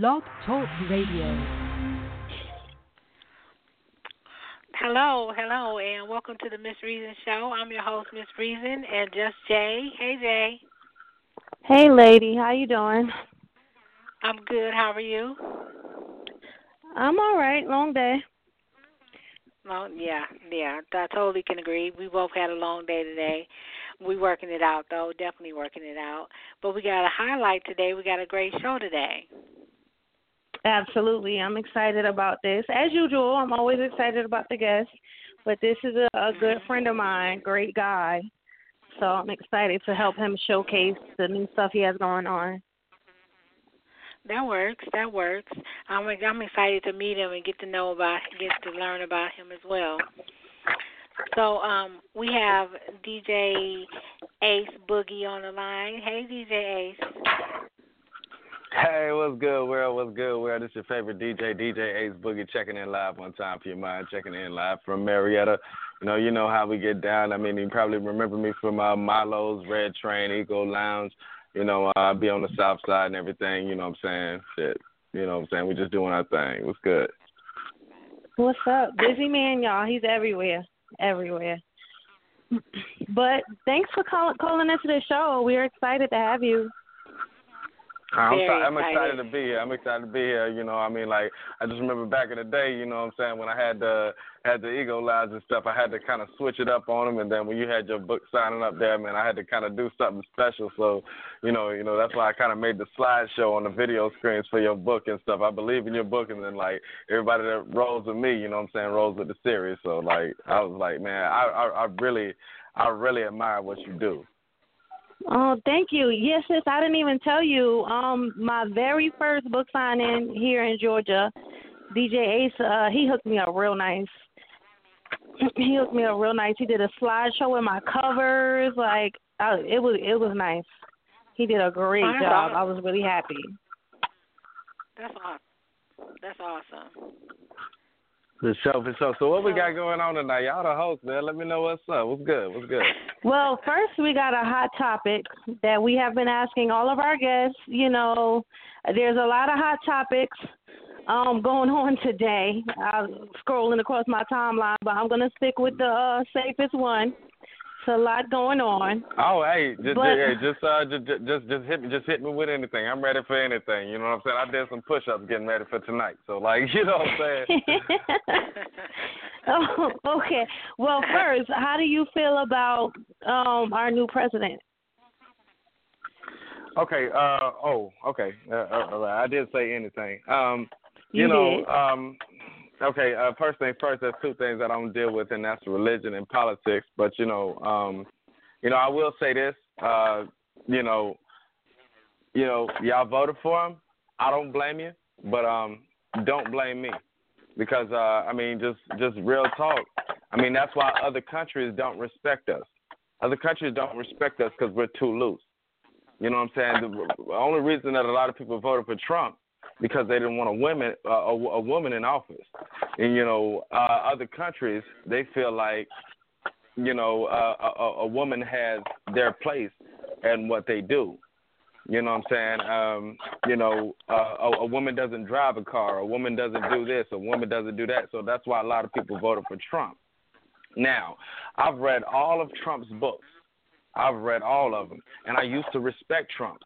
Blog Talk Radio. Hello, hello, and welcome to the Miss Reason Show. I'm your host, Miss Reason, and just Jay. Hey, Jay. Hey, lady. How you doing? I'm good. How are you? I'm all right. Long day. Well, yeah, yeah. I totally can agree. We both had a long day today. We working it out though, definitely working it out. But we got a highlight today. We got a great show today. Absolutely. I'm excited about this. As usual, I'm always excited about the guests, but this is a, a good friend of mine, great guy. So I'm excited to help him showcase the new stuff he has going on. That works. That works. I'm I'm excited to meet him and get to know about get to learn about him as well. So um we have DJ Ace Boogie on the line. Hey DJ Ace. Hey, what's good, world? What's good, world? This is your favorite DJ, DJ Ace Boogie, checking in live one time for your mind, checking in live from Marietta. You know, you know how we get down. I mean, you probably remember me from uh, Milo's Red Train, Eco Lounge. You know, uh, I be on the south side and everything. You know what I'm saying? Shit. You know what I'm saying? we're just doing our thing. What's good? What's up? Busy man, y'all. He's everywhere. Everywhere. But thanks for call- calling into the show. We're excited to have you. I'm, Very I'm excited. excited to be here. I'm excited to be here. You know, I mean, like I just remember back in the day. You know, what I'm saying when I had the had the ego lounge and stuff, I had to kind of switch it up on them. And then when you had your book signing up there, man, I had to kind of do something special. So, you know, you know that's why I kind of made the slideshow on the video screens for your book and stuff. I believe in your book, and then like everybody that rolls with me, you know, what I'm saying rolls with the series. So like I was like, man, I I, I really I really admire what you do. Oh, thank you. Yes, sis, I didn't even tell you. Um, my very first book signing here in Georgia, DJ Ace, uh, he hooked me up real nice. he hooked me up real nice. He did a slideshow with my covers. Like, I, it was it was nice. He did a great that's job. awesome. I was really happy. That's awesome. That's awesome. For sure, for sure. So what we got going on tonight? Y'all the host, man. Let me know what's up. What's good? What's good? Well, first we got a hot topic that we have been asking all of our guests. You know, there's a lot of hot topics um going on today. I'm scrolling across my timeline, but I'm gonna stick with the uh, safest one. It's a lot going on. Oh, hey, just, But- hey, just, uh, just, just, just hit me, just hit me with anything. I'm ready for anything. You know what I'm saying? I did some push-ups getting ready for tonight. So, like, you know what I'm saying? oh, okay. Well, first, how do you feel about um our new president? okay. Uh, oh, okay. Uh, uh. I did say anything. Um, you, You know, did. um, okay. Uh, first thing first. There's two things that I don't deal with, and that's religion and politics. But you know, um, you know, I will say this. Uh, you know, you know, y'all voted for him. I don't blame you, but um, don't blame me because uh, I mean, just just real talk. I mean, that's why other countries don't respect us. Other countries don't respect us because we're too loose. You know what I'm saying? The, the only reason that a lot of people voted for Trump because they didn't want a woman uh, a, a woman in office. And you know, uh, other countries they feel like you know uh, a, a woman has their place and what they do. You know what I'm saying? Um, you know, uh, a, a woman doesn't drive a car. A woman doesn't do this. A woman doesn't do that. So that's why a lot of people voted for Trump. Now, I've read all of Trump's books. I've read all of them, and I used to respect Trump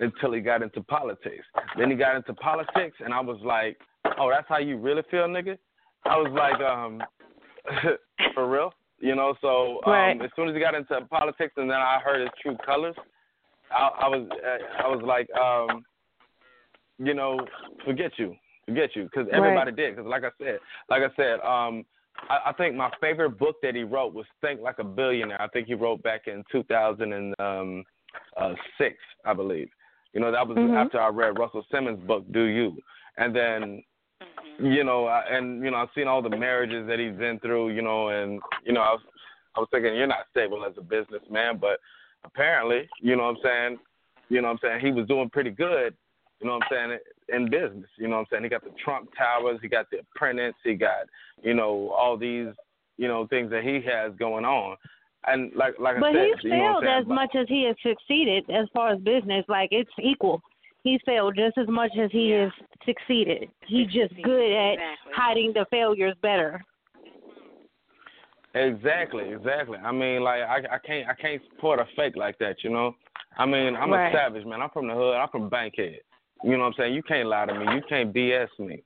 until he got into politics. Then he got into politics, and I was like, "Oh, that's how you really feel, nigga." I was like, um, "For real?" You know. So um, Right. as soon as he got into politics, and then I heard his true colors, I, I was I was like, um, you know, forget you, forget you, because everybody did. Because like I said, like I said, um, I, I think my favorite book that he wrote was Think Like a Billionaire. I think he wrote back in 2006, I believe. You know, that was Mhm. after I read Russell Simmons' book, Do You, and then you know, I, and you know, I've seen all the marriages that he's been through, you know, and you know, I was, I was thinking you're not stable as a businessman, but apparently, you know, what I'm saying, you know, what I'm saying he was doing pretty good, you know, what I'm saying in business, you know, what I'm saying he got the Trump Towers, he got the Apprentice, he got, you know, all these, you know, things that he has going on, and like, like But I said, he's you know what I'm failed as much as he has succeeded as far as business. Like it's equal. he's failed just as much as he Yeah. has succeeded. He's just good at exactly. hiding the failures better. Exactly, exactly. I mean, like I I can't I can't support a fake like that, you know. I mean, I'm Right. a savage man. I'm from the hood. I'm from Bankhead. You know what I'm saying? You can't lie to me. You can't BS me.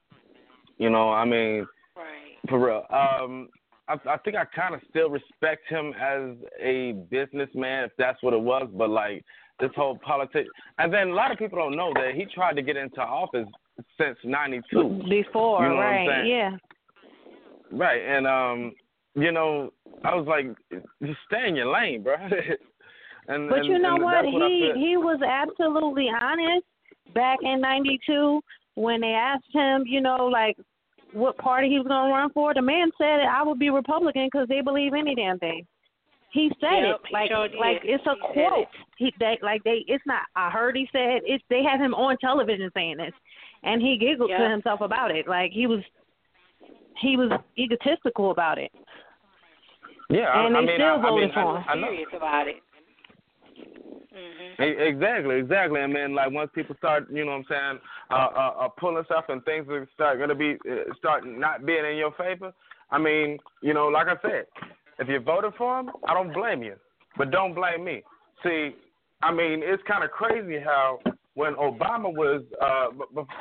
You know, I mean, Right. for real. Um, I, I think I kind of still respect him as a businessman, if that's what it was. But like this whole politics, and then a lot of people don't know that he tried to get into office since '92. Before, You know right? Yeah. Right, and um, you know, I was like, just stay in your lane, bro. and But and, you know what? What He he was absolutely honest back in '92 when they asked him, you know, like what party he was going to run for. The man said, "I would be Republican because they believe any damn thing." He said Yep, it he like sure like it's a He quote. it. He they like they it's not. I heard he said it. They have him on television saying this, and he giggled to himself about it. Like he was he was egotistical about it. yeah, and I they mean, still I, I mean, for I, him. I know. Serious about it. Exactly, exactly. And mean, like once people start, you know what I'm saying, uh, uh, uh pulling stuff and things are start going to be uh, start not being in your favor. I mean, you know, like I said, if you voted for him, I don't blame you, but don't blame me. See, I mean, it's kind of crazy how when Obama was uh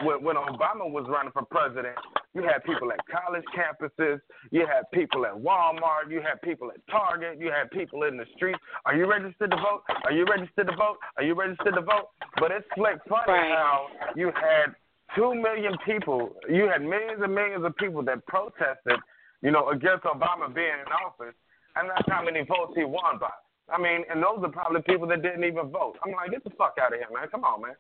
when Obama was running for president, you had people at college campuses, you had people at Walmart, you had people at Target, you had people in the streets. Are you registered to vote? Are you registered to vote? Are you registered to vote? But it's like funny Right. how you had two million people, you had millions and millions of people that protested, you know, against Obama being in office, and that's how many votes he won by. I mean, and those are probably people that didn't even vote. I'm like, get the fuck out of here, man. Come on, man.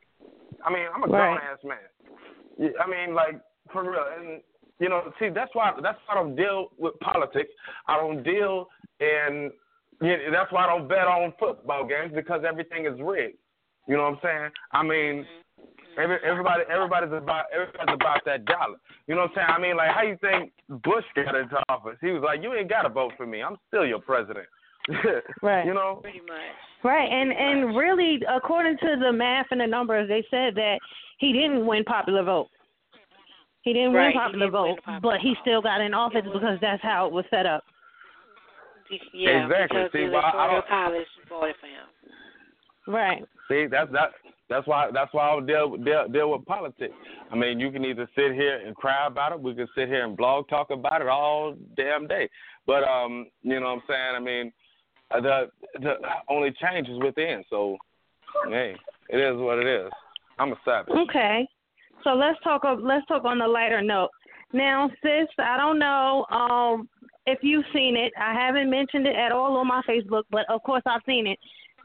I mean, I'm a Right. grown ass man. I mean, like for real. And you know, see, that's why that's why I don't deal with politics. I don't deal in. You know, that's why I don't bet on football games because everything is rigged. You know what I'm saying? I mean, every, everybody everybody's about everybody's about that dollar. You know what I'm saying? I mean, like, how you think Bush got into office? He was like, you ain't got to vote for me. I'm still your president. Right. You know? Pretty much. Right, and and really, according to the math and the numbers, they said that he didn't win popular vote. He didn't Right, win popular didn't vote, the popular but he still got in office because that's how it was set up. Yeah, Exactly. because See, the well, I- I don't- college voted for him. Right. See, that's that. That's why. That's why I don't deal deal deal with politics. I mean, you can either sit here and cry about it. We can sit here and blog talk about it all damn day. But um, you know what I'm saying? I mean, uh, the the only change is within. So, hey, it is what it is. I'm a savage. Okay. So let's talk. Let's talk on the lighter note. Now, sis, I don't know um, if you've seen it. I haven't mentioned it at all on my Facebook, but of course I've seen it.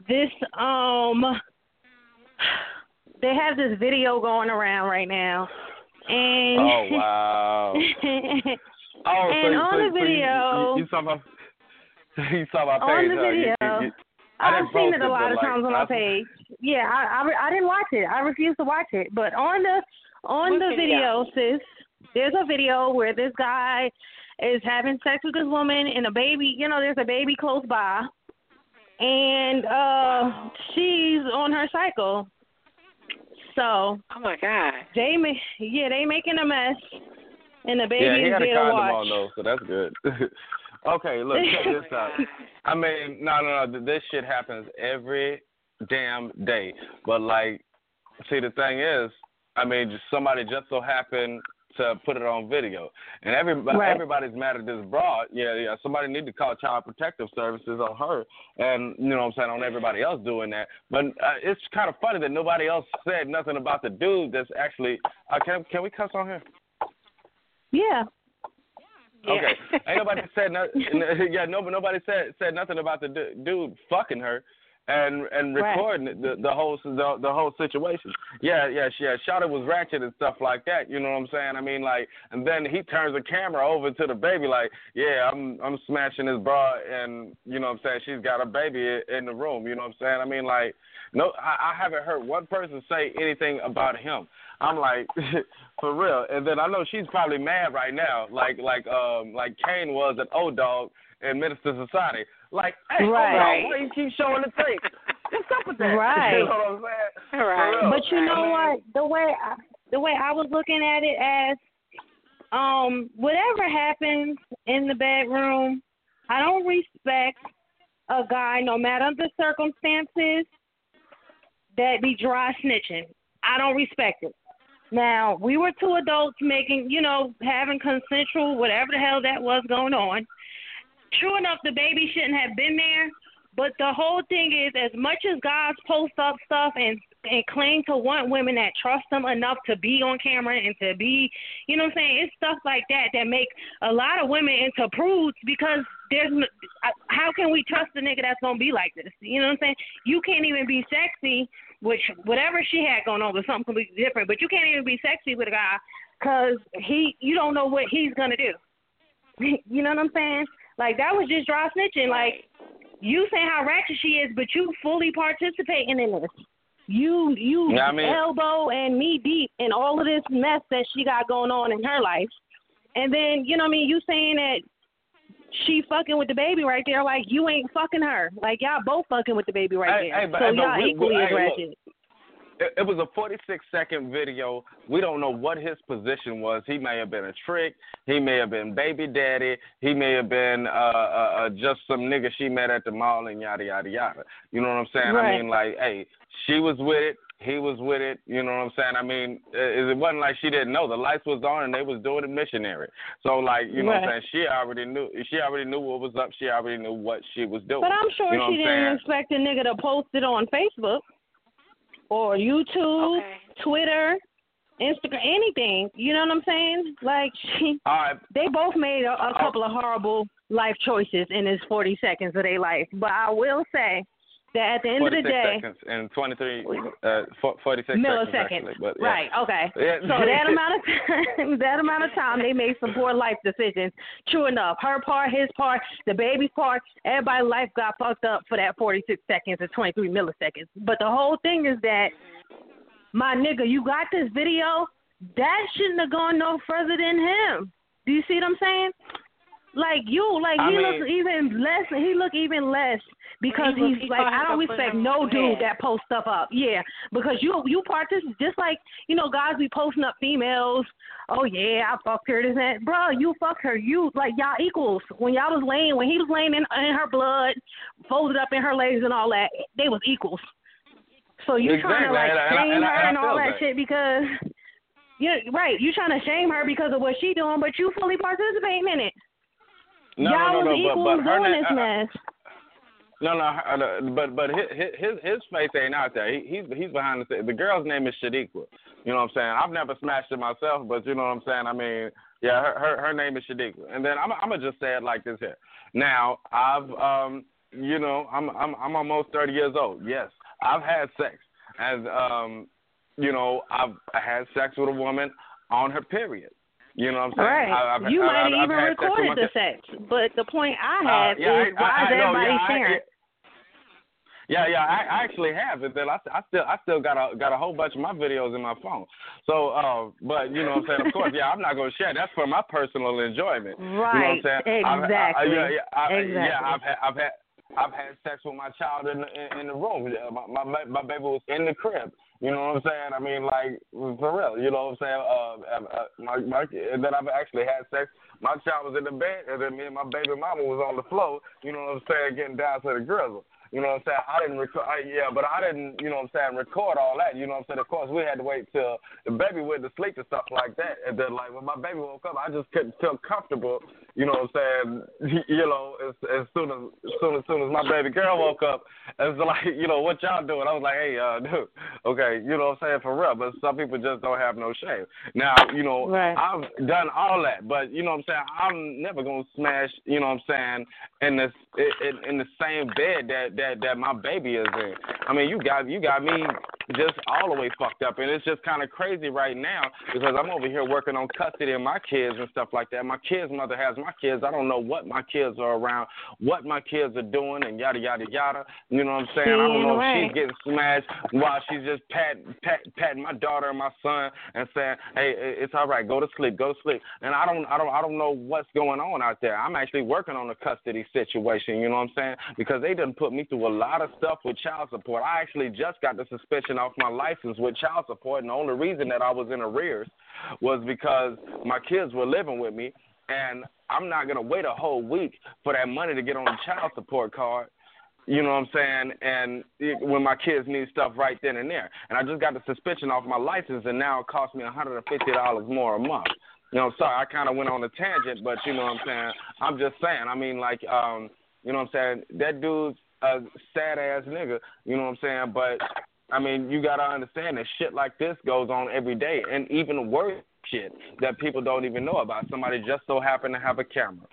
This um, they have this video going around right now, and Oh wow. Oh, And so, on so, the so you- video- you, you, saw my you my On page. the video, you, you, I've seen it a lot of like, times on my I- page. Yeah, I, I I didn't watch it. I refuse to watch it. But on the on What the video? video, sis, there's a video where this guy is having sex with this woman and a baby. You know, there's a baby close by, and uh she's on her cycle. So Oh my God. they ma- yeah they making a mess, and the baby Yeah, he is had a there to condom watch. on though, so that's good. okay, look, check this out. I mean, no, no, no. This shit happens every damn day. But like, see, the thing is, I mean, just somebody just so happened to put it on video, and everybody, Right. everybody's mad at this broad. Yeah, yeah. Somebody need to call Child Protective Services on her, and you know what I'm saying on everybody else doing that. But uh, it's kind of funny that nobody else said nothing about the dude that's actually. Uh, can can we cuss on here? Yeah. Yeah. Okay. Ain't nobody said no, yeah, no, nobody said said nothing about the du- dude fucking her and and recording it, the the whole the, the whole situation. Yeah, yeah, she, yeah. Shot was ratchet and stuff like that. You know what I'm saying? I mean, like, and then he turns the camera over to the baby, like, yeah, I'm I'm smashing his bra, and you know what I'm saying? She's got a baby in the room. You know what I'm saying? I mean, like, no, I, I haven't heard one person say anything about him. I'm like, for real. And then I know she's probably mad right now, like like um like Kane was at O Dog in Menace II Society. Like, hey, Right. O Dog, why you keep showing the tape? What's up with that? Right. You know what I'm saying? Right. Real. But you know I mean, what? The way I, the way I was looking at it as, um, whatever happens in the bedroom, I don't respect a guy, no matter the circumstances, that be dry snitching. I don't respect it. Now, we were two adults making, you know, having consensual, whatever the hell that was going on. True enough, the baby shouldn't have been there. But the whole thing is, as much as guys post up stuff and and claim to want women that trust them enough to be on camera and to be, you know what I'm saying? It's stuff like that that make a lot of women into prudes because there's how can we trust a nigga that's gonna be like this? You know what I'm saying? You can't even be sexy, which whatever she had going on was something completely different. But you can't even be sexy with a guy because he you don't know what he's gonna do. you know what I'm saying? Like that was just dry snitching. Like you saying how ratchet she is, but you fully participating in this. You you Yeah, I mean- elbow and knee deep in all of this mess that she got going on in her life. And then, you know what I mean, you saying that she fucking with the baby right there, like you ain't fucking her. Like y'all both fucking with the baby right Hey, there. hey, but- so hey, but y'all we- equally we- as hey, look. It, it was a 46 second video. We don't know what his position was. He may have been a trick. He may have been baby daddy. He may have been uh, uh, uh, just some nigga she met at the mall and yada yada yada. You know what I'm saying? Right. I mean, like, hey, she was with it. He was with it. You know what I'm saying? I mean, it, it wasn't like she didn't know. The lights was on and they was doing it missionary. So like, you know what I'm Right. saying? She already knew. She already knew what was up. She already knew what she was doing. But I'm sure you know she didn't expect a nigga to post it on Facebook or YouTube, Okay. Twitter, Instagram, anything. You know what I'm saying? Like she, All right. they both made a, a Oh. couple of horrible life choices in this 40 seconds of their life. But I will say that at the end of the 46 day, seconds and 23, uh, fo- 46 milliseconds. seconds actually. Yeah. Right. Okay. Yeah. So that amount of time, that amount of time, they made some poor life decisions. True enough, her part, his part, the baby's part, everybody's life got fucked up for that 46 seconds or 23 milliseconds. But the whole thing is that, my nigga, you got this video. That shouldn't have gone no further than him. Do you see what I'm saying? Like you, like I he mean- looks even less. He look even less because He he's he like I don't respect no on dude that post stuff up. Yeah, because you you participate just like you know guys be posting up females. Oh yeah, I fucked her. This and that, bro. You fucked her. You like y'all equals. When y'all was laying, when he was laying in, in her blood, folded up in her legs and all that, they was equals. So you trying to like and I- and I- shame and her and I and all that that. shit because. Yeah, right. You trying to shame her because of what she doing, but you fully participating in it. No, Y'all no, no, no, but, but her doing na- this mess. No, no, uh, but but his his his face ain't out there. He, he's he's behind the scenes. The girl's name is Shadiqua. You know what I'm saying? I've never smashed it myself, but you know what I'm saying. I mean, yeah, her her, her name is Shadiqua. And then I'm I'm gonna just say it like this here. Now I've um you know I'm I'm I'm almost 30 years old. Yes, I've had sex, and um you know I've I had sex with a woman on her period. You know what I'm saying? Right. I, you might I've, even I've had sex with recorded the sex, but the point I uh, have yeah, is I, why I, is everybody yeah, I- sharing? yeah, yeah, I, I actually have it. Then I, I still, I still got a got a whole bunch of my videos in my phone. So, uh, but you know what I'm saying? Of course, yeah, I'm not gonna share. That's for my personal enjoyment. You know what I'm Right, saying? I've- I, I, exactly. yeah, yeah, I, Exactly. yeah, I've had, I've had. I've had sex with my child in the, in, in the room. My, my my baby was in the crib. You know what I'm saying? I mean, like for real. You know what I'm saying? Uh, uh, my, my, and then I've actually had sex. My child was in the bed, and then me and my baby mama was on the floor. You know what I'm saying? Getting down to the grizzle. You know what I'm saying? I didn't record, yeah, but I didn't, you know what I'm saying, record all that. You know what I'm saying? Of course, we had to wait till the baby went to sleep and stuff like that. And then, like, when my baby woke up, I just couldn't feel comfortable, you know what I'm saying? You know, as, as soon as, as soon as soon as my baby girl woke up, it's like, you know, what y'all doing? I was like, hey, uh, dude, okay, you know what I'm saying, for real. But some people just don't have no shame. Now, you know, Right. I've done all that, but you know what I'm saying. I'm never gonna smash, you know what I'm saying, in this in, in the same bed that that that my baby is in. I mean, you got you got me just all the way fucked up. And it's just kind of crazy right now because I'm over here working on custody of my kids and stuff like that. My kids' mother has my kids. I don't know what my kids are around, what my kids are doing, and yada yada yada. You know what I'm saying? I don't know if she's getting smashed while she's just patting pat, patting my daughter and my son and saying, "Hey, it's all right. Go to sleep. Go to sleep." And I don't, I don't, I don't know what's going on out there. I'm actually working on a custody situation. You know what I'm saying? Because they didn't put me through a lot of stuff with child support. I actually just got the suspension off my license with child support, and the only reason that I was in arrears was because my kids were living with me, and I'm not gonna wait a whole week for that money to get on the child support card. You know what I'm saying? And it, when my kids need stuff right then and there, and I just got the suspension off my license, and now it costs me $150 more a month. You know, sorry, I kind of went on a tangent, but you know what I'm saying. I'm just saying. I mean, like, um, you know what I'm saying. That dude's a sad ass nigga. You know what I'm saying. But I mean, you gotta understand that shit like this goes on every day, and even worse shit that people don't even know about. Somebody just so happened to have a camera.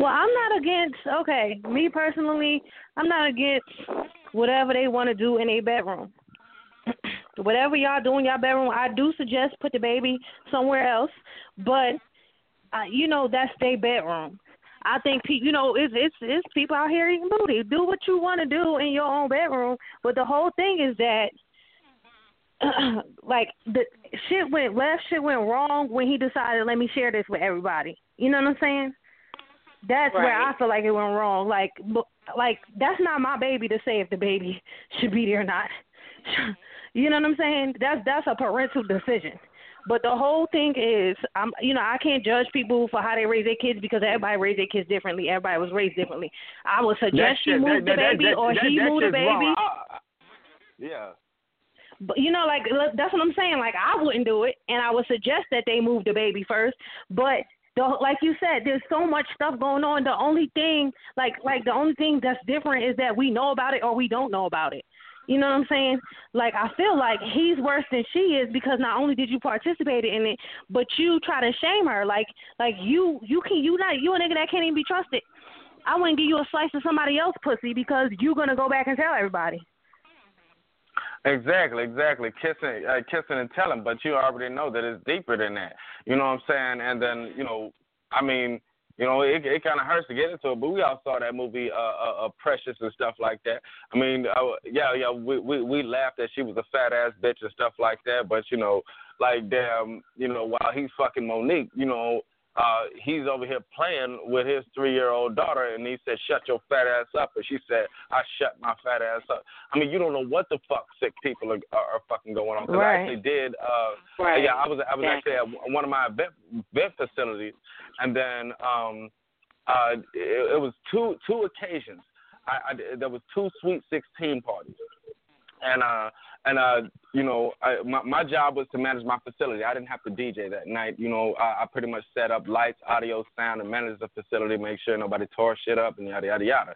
Well, I'm not against. Okay, me personally, I'm not against whatever they want to do in a bedroom. whatever y'all do in your bedroom, I do suggest put the baby somewhere else. But uh, you know, that's their bedroom. I think you know it's it's it's people out here eating booty. Do what you want to do in your own bedroom, but the whole thing is that like the shit went left, shit went wrong when he decided let me share this with everybody. You know what I'm saying? That's right. where I feel like it went wrong. Like like that's not my baby to say if the baby should be there or not. you know what I'm saying? That's that's a parental decision. But the whole thing is, I'm, you know, I can't judge people for how they raise their kids because everybody raised their kids differently. Everybody was raised differently. I would suggest she move the baby that, or that, he that move the baby. I, yeah. But you know, like that's what I'm saying. Like I wouldn't do it, and I would suggest that they move the baby first. But the, like you said, there's so much stuff going on. The only thing, like, like the only thing that's different is that we know about it or we don't know about it. You know what I'm saying? Like I feel like he's worse than she is because not only did you participate in it, but you try to shame her. Like like you you can you not you a nigga that can't even be trusted. I wouldn't give you a slice of somebody else's pussy because you're gonna go back and tell everybody. Exactly, exactly. Kissing, uh, kissing and telling, but you already know that it's deeper than that. You know what I'm saying? And then, you know, I mean, you know, it it kind of hurts to get into it, but we all saw that movie, uh, uh, uh, Precious and stuff like that. I mean, uh, yeah, yeah, we we we laughed that she was a fat ass bitch and stuff like that, but you know, like damn, you know, while he's fucking Mo'Nique, you know, uh, he's over here playing with his three year old daughter, and he said, "Shut your fat ass up," and she said, "I shut my fat ass up." I mean, you don't know what the fuck sick people are, are, are fucking going on. Cause right. I actually did. Uh, right. Yeah, I was I was actually at one of my vet facilities, and then um, uh, it, it was two two occasions. I, I there was two Sweet Sixteen parties, and uh and uh you know I, my my job was to manage my facility. I didn't have to DJ that night. You know I, I pretty much set up lights, audio, sound, and managed the facility, make sure nobody tore shit up and yada yada yada.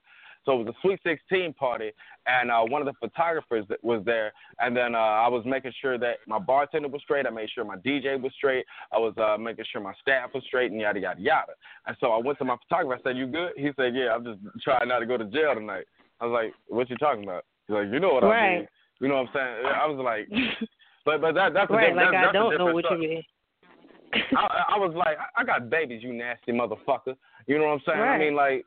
So it was a Sweet 16 party, and uh, one of the photographers that was there. And then uh, I was making sure that my bartender was straight. I made sure my DJ was straight. I was uh, making sure my staff was straight, and yada yada yada. And so I went to my photographer. I said, "You good?" He said, "Yeah, I'm just trying not to go to jail tonight." I was like, "What you talking about?" He's like, "You know what right. I mean." You know what I'm saying? I was like, but but that that's right. A, like that, I that's don't know what story. you mean. I, I was like, I got babies, you nasty motherfucker. You know what I'm saying? Right. I mean, like,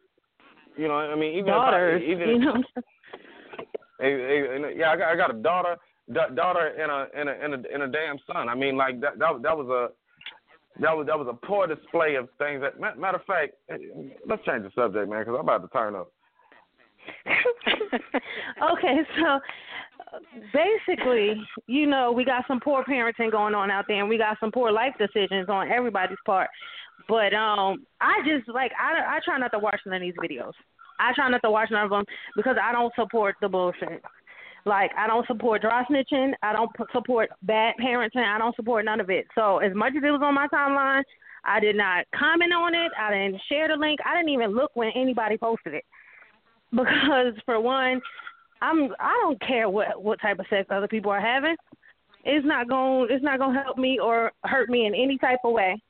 you know, I mean, even daughters. if I, even you know. Yeah, I got I got a daughter, da- daughter and a and a and a and a damn son. I mean, like that that that was a that was that was a poor display of things. That matter of fact, eh, let's change the subject, man, because I'm about to turn up. okay, so basically, you know, we got some poor parenting going on out there, and we got some poor life decisions on everybody's part. But um, I just like I I try not to watch none of these videos. I try not to watch none of them because I don't support the bullshit. Like I don't support dry snitching. I don't support bad parenting. I don't support none of it. So as much as it was on my timeline, I did not comment on it. I didn't share the link. I didn't even look when anybody posted it because for one, I'm I don't care what what type of sex other people are having. It's not going it's not going to help me or hurt me in any type of way.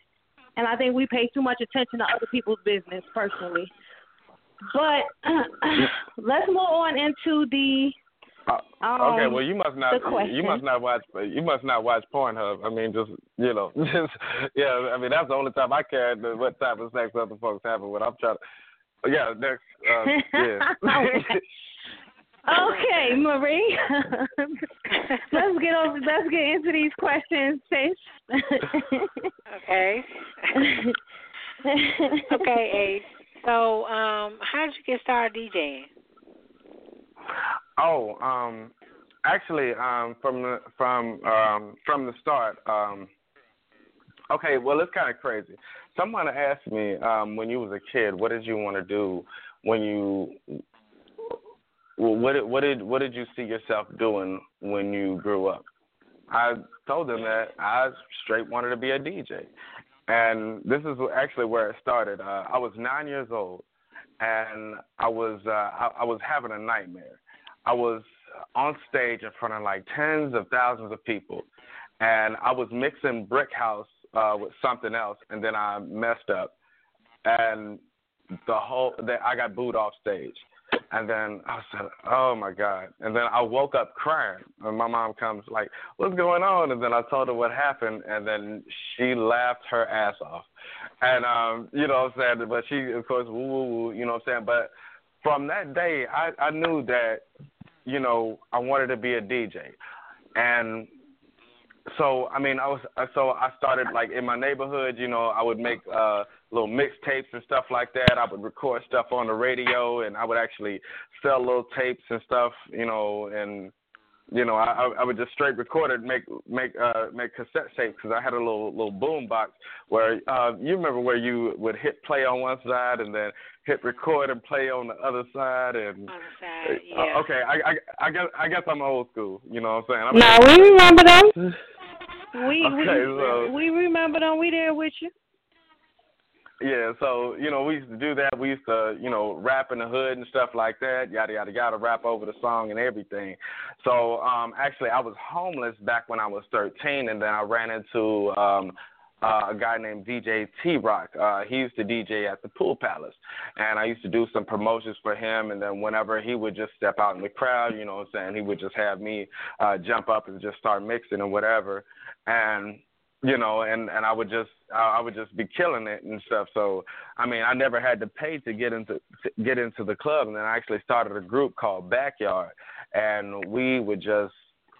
And I think we pay too much attention to other people's business personally. But let's move on into the Uh, Um, okay, well you must not you must not watch you must not watch Pornhub. I mean, just you know, just yeah. I mean, that's the only time I care what type of sex other folks having. When I'm trying to, yeah, next, uh, yeah. okay, Marie. let's get over. Let's get into these questions, sis. Okay. okay, Ace. So, um, how did you get started DJing? Oh, um, actually, um, from the from um from the start, um, okay. Well, it's kind of crazy. Someone asked me um when you was a kid, what did you want to do when you well, what did what did what did you see yourself doing when you grew up? I told them that I straight wanted to be a DJ, and this is actually where it started. Uh, I was nine years old, and I was uh, I, I was having a nightmare. I was on stage in front of like tens of thousands of people, and I was mixing Brick House uh, with something else, and then I messed up, and the whole that I got booed off stage. And then I said, "Oh my God!" And then I woke up crying, and my mom comes like, "What's going on?" And then I told her what happened, and then she laughed her ass off. And um, you know what I'm saying? But she, of course, woo woo woo. You know what I'm saying? But from that day, I I knew that, you know, I wanted to be a DJ, and so I mean, I was so I started like in my neighborhood. You know, I would make uh little mixtapes and stuff like that. I would record stuff on the radio, and I would actually sell little tapes and stuff. You know, and you know, I I would just straight record it, make make uh make cassette tapes because I had a little little boom box where uh you remember where you would hit play on one side and then hit record and play on the other side and On the side, uh, yeah. okay, I, I I guess I guess I'm old school. You know what I'm saying? no, I'm we remember them. We Okay, we, so- we remember them. We there with you. Yeah, so you know we used to do that. We used to you know rap in the hood and stuff like that. Yada yada yada, rap over the song and everything. So um, actually, I was homeless back when I was 13, and then I ran into um, uh, a guy named DJ T Rock. Uh, he used to DJ at the Pool Palace, and I used to do some promotions for him. And then whenever he would just step out in the crowd, you know what I'm saying, he would just have me uh, jump up and just start mixing and whatever. And you know, and and I would just I would just be killing it and stuff. So I mean, I never had to pay to get into to get into the club, and then I actually started a group called Backyard, and we would just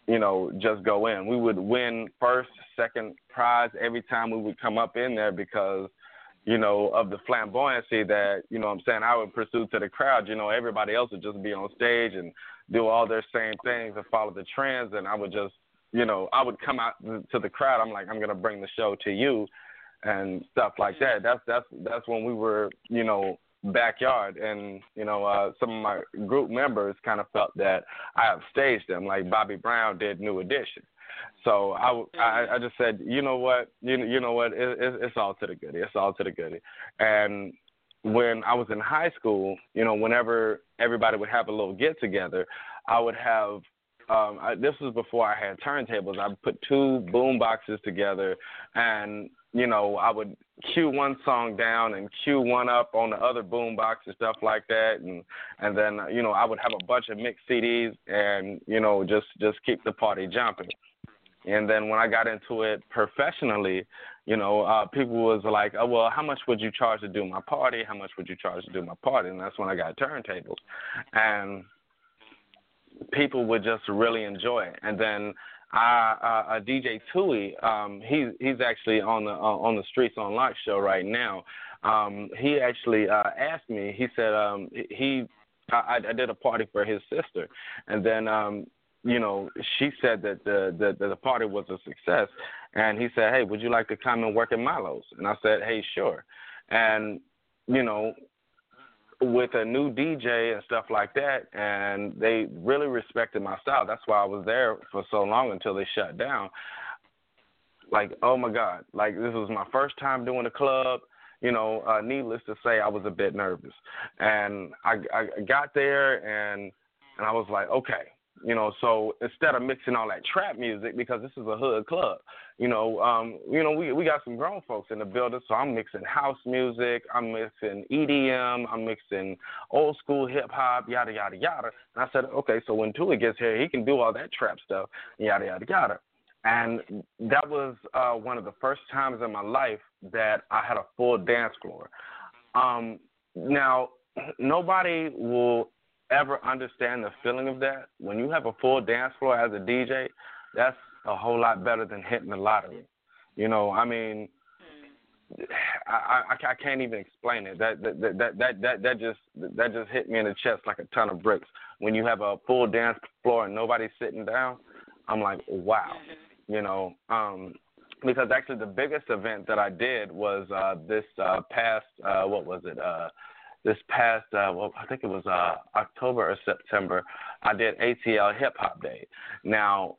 you know just go in. We would win first, second prize every time we would come up in there because you know of the flamboyancy that you know what I'm saying I would pursue to the crowd. You know, everybody else would just be on stage and do all their same things and follow the trends, and I would just you know, I would come out to the crowd. I'm like, I'm gonna bring the show to you, and stuff like that. That's that's that's when we were, you know, backyard, and you know, uh, some of my group members kind of felt that I upstaged them, like Bobby Brown did New Edition. So I, I, I just said, you know what, you you know what, it, it, it's all to the goodie. It's all to the goodie. And when I was in high school, you know, whenever everybody would have a little get together, I would have um, I, this was before I had turntables. I put two boom boxes together, and you know I would cue one song down and cue one up on the other boom box and stuff like that, and and then you know I would have a bunch of mixed CDs and you know just just keep the party jumping. And then when I got into it professionally, you know, uh, people was like, oh, well, how much would you charge to do my party? How much would you charge to do my party? And that's when I got turntables. And people would just really enjoy it. And then I, uh, uh, DJ Tui, um, he's he's actually on the uh, on the Streets on Lock show right now. Um, he actually uh, asked me. He said um, he I, I did a party for his sister, and then um, you know she said that the, the the party was a success, and he said, hey, would you like to come and work at Milo's? And I said, hey, sure. And you know with a new DJ and stuff like that, and they really respected my style. That's why I was there for so long until they shut down. Like, oh my God, like this was my first time doing a club. You know, uh, needless to say, I was a bit nervous, and I, I got there and and I was like, okay, You know, so instead of mixing all that trap music because this is a hood club, you know, um, you know, we we got some grown folks in the building, so I'm mixing house music, I'm mixing EDM, I'm mixing old school hip hop, yada yada yada. And I said, okay, so when Tui gets here, he can do all that trap stuff, yada yada yada. And that was uh, one of the first times in my life that I had a full dance floor. Um, now, nobody will ever understand the feeling of that. When you have a full dance floor as a DJ, that's a whole lot better than hitting the lottery. You know, I mean, I, I, I can't even explain it. That that, that that that that just that just hit me in the chest like a ton of bricks. When you have a full dance floor and nobody's sitting down, I'm like, wow. You know, um, because actually the biggest event that I did was uh, this uh, past uh, what was it? Uh, this past uh, well, I think it was uh, October or September. I did ATL Hip Hop Day. Now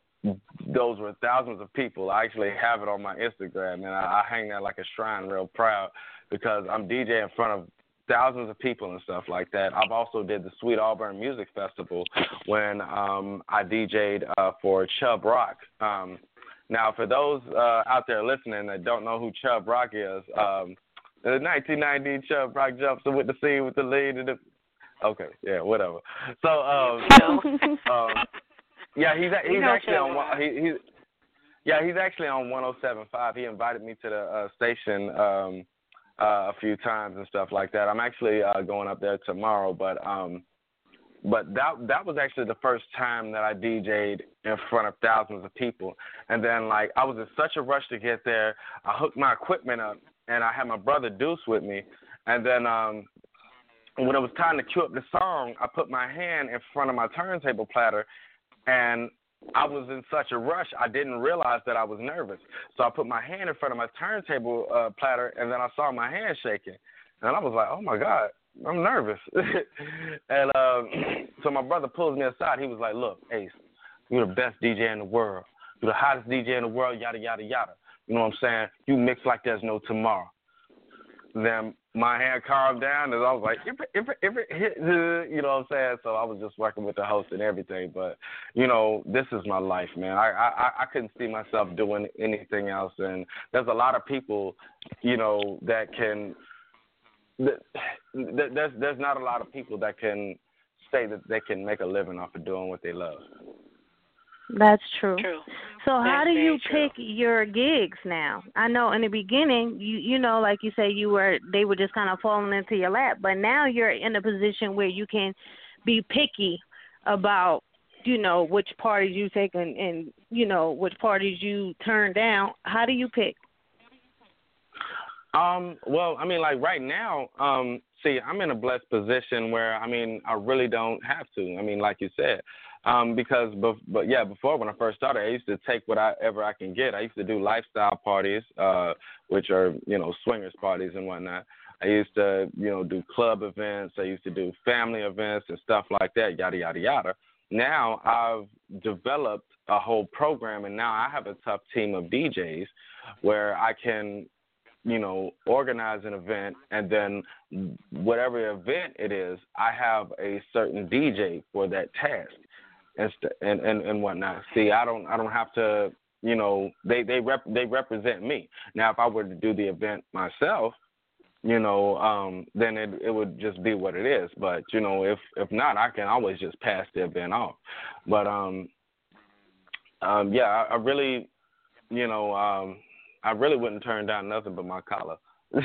those were thousands of people. I actually have it on my Instagram, and I, I hang that like a shrine, real proud, because I'm DJ in front of thousands of people and stuff like that. I've also did the Sweet Auburn Music Festival when um, I DJ'd uh, for Chubb Rock. Um, now, for those uh, out there listening that don't know who Chubb Rock is, um, the 1990 Chubb Rock jumps with the scene with the lead and the. Okay, yeah, whatever. So, um, um, yeah, he's he's actually on he, he's yeah he's actually on 107.5. He invited me to the uh, station um, uh, a few times and stuff like that. I'm actually uh, going up there tomorrow, but um, but that that was actually the first time that I DJ'd in front of thousands of people. And then like I was in such a rush to get there, I hooked my equipment up and I had my brother Deuce with me. And then um when it was time to cue up the song, I put my hand in front of my turntable platter and I was in such a rush, I didn't realize that I was nervous. So I put my hand in front of my turntable uh, platter, and then I saw my hand shaking, and I was like, "Oh my God, I'm nervous. and um, so my brother pulls me aside. He was like, "Look, Ace, you're the best DJ in the world. You're the hottest DJ in the world. Yada yada yada. You know what I'm saying? You mix like there's no tomorrow." Then my hand calmed down, and I was like, if if if it hit, you know what I'm saying? So I was just working with the host and everything. But you know, this is my life, man. I I I couldn't see myself doing anything else, and there's a lot of people, you know, that can That, there's there's not a lot of people that can say that they can make a living off of doing what they love. That's true. True. So That's how do you true. pick your gigs now? I know in the beginning you you know like you say you were they were just kind of falling into your lap, but now you're in a position where you can be picky about you know which parties you take and and you know which parties you turn down. How do you pick? Um, well, I mean, like right now, um, see, I'm in a blessed position where I mean, I really don't have to. I mean, like you said, um, because but but yeah, before when I first started, I used to take whatever I can get. I used to do lifestyle parties, uh, which are you know swingers parties and whatnot. I used to you know do club events. I used to do family events and stuff like that. Yada yada yada. Now I've developed a whole program, and now I have a tough team of DJs where I can you know, organize an event, and then whatever event it is, I have a certain DJ for that task, and and and, and whatnot. See, I don't I don't have to, you know, they they rep they represent me. Now, if I were to do the event myself, you know, um, then it it would just be what it is. But you know, if if not, I can always just pass the event off. But um, um, yeah, I, I really, you know, um I really wouldn't turn down nothing but my collar.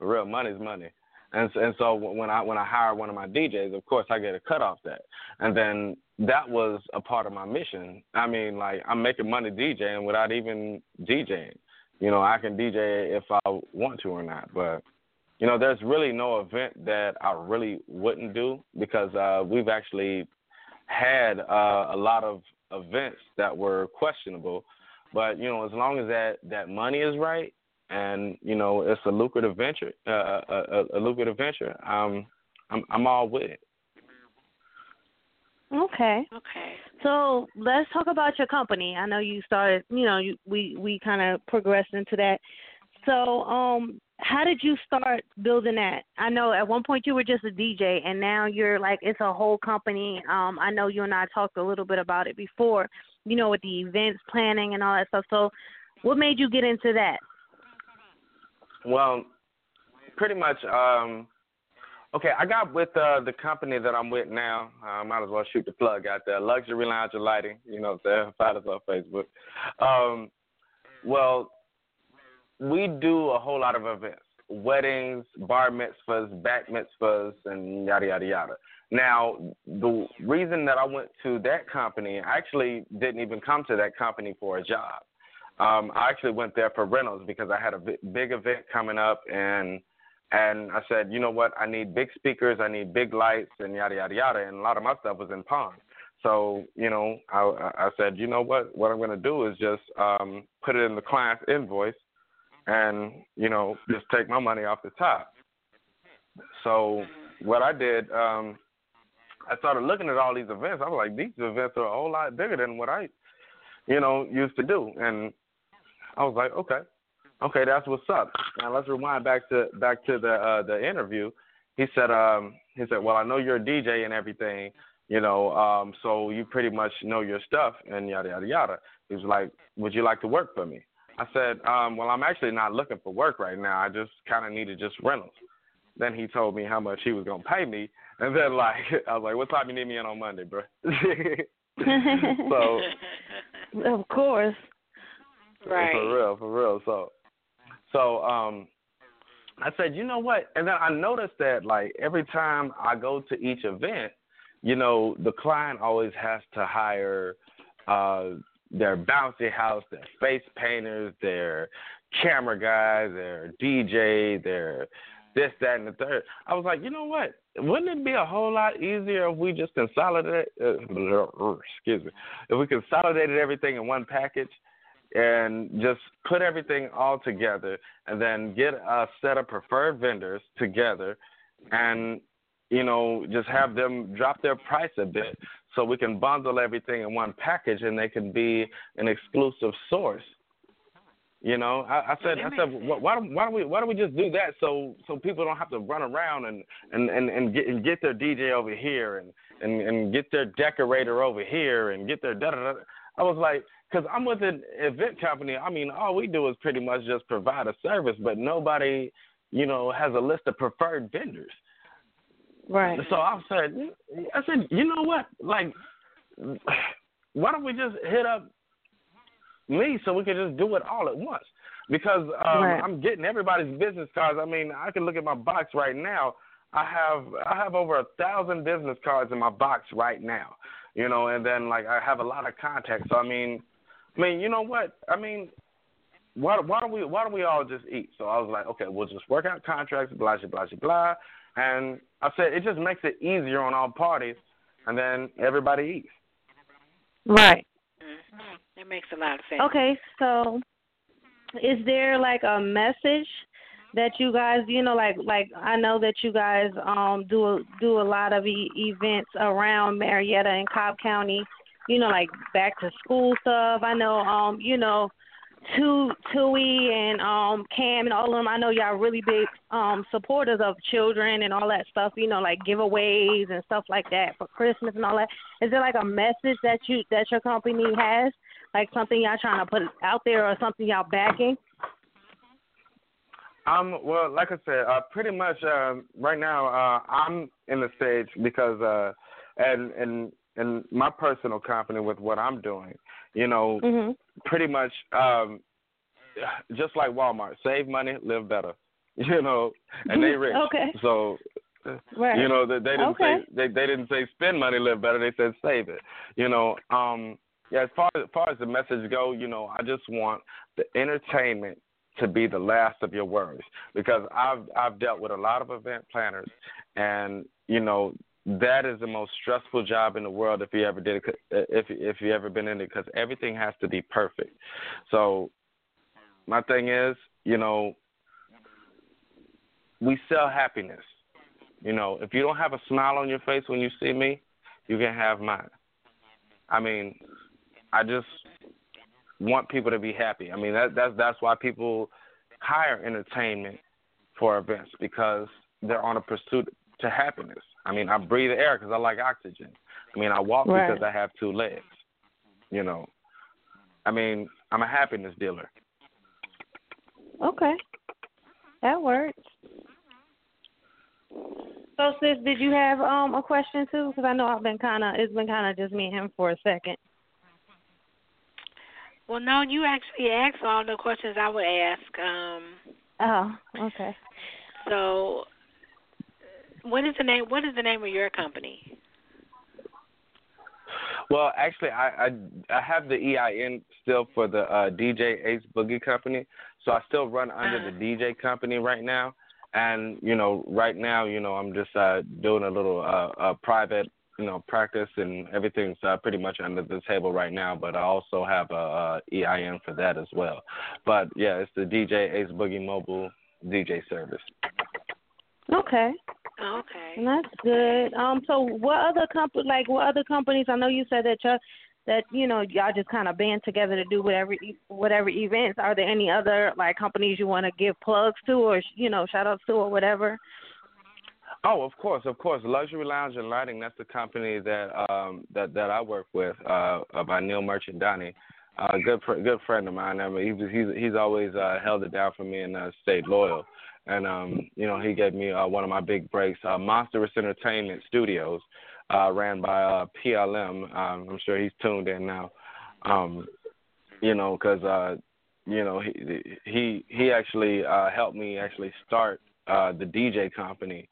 Real, money's money. And and so when I when I hire one of my DJs, of course I get a cut off that, and then that was a part of my mission. I mean, like I'm making money DJing without even DJing. You know, I can DJ if I want to or not, but you know, there's really no event that I really wouldn't do because uh, we've actually had uh, a lot of events that were questionable but you know, as long as that that money is right, and you know, it's a lucrative venture, uh, a, a, a lucrative venture, um, I'm I'm all with it. Okay. Okay. So let's talk about your company. I know you started. You know, you, we we kind of progressed into that. So, um, how did you start building that? I know at one point you were just a DJ, and now you're like it's a whole company. Um, I know you and I talked a little bit about it before, you know, with the events planning and all that stuff. So, what made you get into that? Well, pretty much. um Okay, I got with uh, the company that I'm with now. I might as well shoot the plug out there. Luxury Lounge and Lighting. You know, they're find us on Facebook. Um, well, we do a whole lot of events weddings, bar mitzvahs, bat mitzvahs, and yada, yada, yada. Now, the reason that I went to that company, I actually didn't even come to that company for a job. Um, I actually went there for rentals because I had a big event coming up, and and I said, you know what, I need big speakers, I need big lights, and yada yada yada. And a lot of my stuff was in Palm. So you know, I, I said, you know what, what I'm going to do is just um, put it in the client's invoice and you know just take my money off the top. So what I did, um, I started looking at all these events. I was like, these events are a whole lot bigger than what I, you know, used to do. And I was like, okay, okay, that's what's up. Now let's rewind back to back to the uh, the interview. He said, um, he said, well, I know you're a DJ and everything, you know, um, so you pretty much know your stuff and yada yada yada. He was like, would you like to work for me? I said, um, well, I'm actually not looking for work right now. I just kind of needed just rentals. Then he told me how much he was gonna pay me, and then like I was like, what time you need me in on Monday, bro? so, of course, right? For real, for real. So, so um, I said, you know what? And then I noticed that like every time I go to each event, you know, the client always has to hire uh their bouncy house, their face painters, their camera guys, their DJ, their this, that, and the third. I was like, you know what? Wouldn't it be a whole lot easier if we just consolidated? Uh, excuse me. If we consolidated everything in one package and just put everything all together, and then get a set of preferred vendors together, and you know, just have them drop their price a bit so we can bundle everything in one package and they can be an exclusive source. You know, I, I said, I said, why, don't, why don't we, why don't we just do that so so people don't have to run around and and and and get and get their DJ over here and and and get their decorator over here and get their da da da. I was like, because I'm with an event company. I mean, all we do is pretty much just provide a service, but nobody, you know, has a list of preferred vendors. Right. So I said, I said, you know what? Like, why don't we just hit up me so we can just do it all at once? Because um, right. I'm getting everybody's business cards. I mean, I can look at my box right now. I have I have over a thousand business cards in my box right now. You know, and then like I have a lot of contacts. So I mean, I mean, you know what? I mean, why why don't we why don't we all just eat? So I was like, okay, we'll just work out contracts, blah blah blah blah. And I said it just makes it easier on all parties, and then everybody eats. Right. Mm-hmm. That makes a lot of sense. Okay, so is there like a message that you guys, you know, like like I know that you guys um do a, do a lot of e- events around Marietta and Cobb County, you know, like back to school stuff. I know um you know Tu Tui and um Cam and all of them. I know y'all really big um supporters of children and all that stuff. You know, like giveaways and stuff like that for Christmas and all that. Is there like a message that you that your company has, like something y'all trying to put out there or something y'all backing? Um, well, like I said, uh, pretty much uh, right now uh, I'm in the stage because uh, and and and my personal confidence with what I'm doing, you know, mm-hmm. pretty much um, just like Walmart, save money, live better, you know, and they rich. okay. So right. you know, they, they didn't okay. say they they didn't say spend money, live better. They said save it. You know, um, yeah. As far as, as far as the message go, you know, I just want the entertainment to be the last of your worries because I've I've dealt with a lot of event planners, and you know that is the most stressful job in the world if you ever did it uh, if if you ever been in it because everything has to be perfect. So my thing is, you know, we sell happiness. You know, if you don't have a smile on your face when you see me, you can have mine. I mean, I just want people to be happy. I mean, that that's that's why people hire entertainment for events because they're on a pursuit to happiness. I mean, I breathe air because I like oxygen. I mean, I walk right. because I have two legs. You know, I mean, I'm a happiness dealer. Okay, that works. So, sis, did you have um a question too? Because I know I've been kind of it's been kind of just me and him for a second. Well, no, you actually asked all the questions I would ask. Um, oh, okay. So, what is the name? What is the name of your company? Well, actually, I I, I have the EIN still for the uh, DJ Ace Boogie Company, so I still run under uh-huh. the DJ company right now. And you know, right now, you know, I'm just uh, doing a little uh, uh, private, you know, practice, and everything's uh, pretty much under the table right now. But I also have a, a EIN for that as well. But yeah, it's the DJ Ace Boogie Mobile DJ service. Okay. Okay. And that's good. Um. So, what other comp like what other companies? I know you said that you that you know y'all just kind of band together to do whatever e- whatever events. Are there any other like companies you want to give plugs to or you know shout outs to or whatever? Oh, of course, of course. Luxury Lounge and Lighting. That's the company that um that that I work with uh, uh by Neil Merchandani. Uh, good fr- good friend of mine. I mean, he's he's he's always uh, held it down for me and uh, stayed loyal. And um, you know, he gave me uh, one of my big breaks, uh, Monstrous Entertainment Studios, uh, ran by uh, PLM. Um, I'm sure he's tuned in now. Um, you know, because uh, you know he he he actually uh, helped me actually start uh, the DJ company,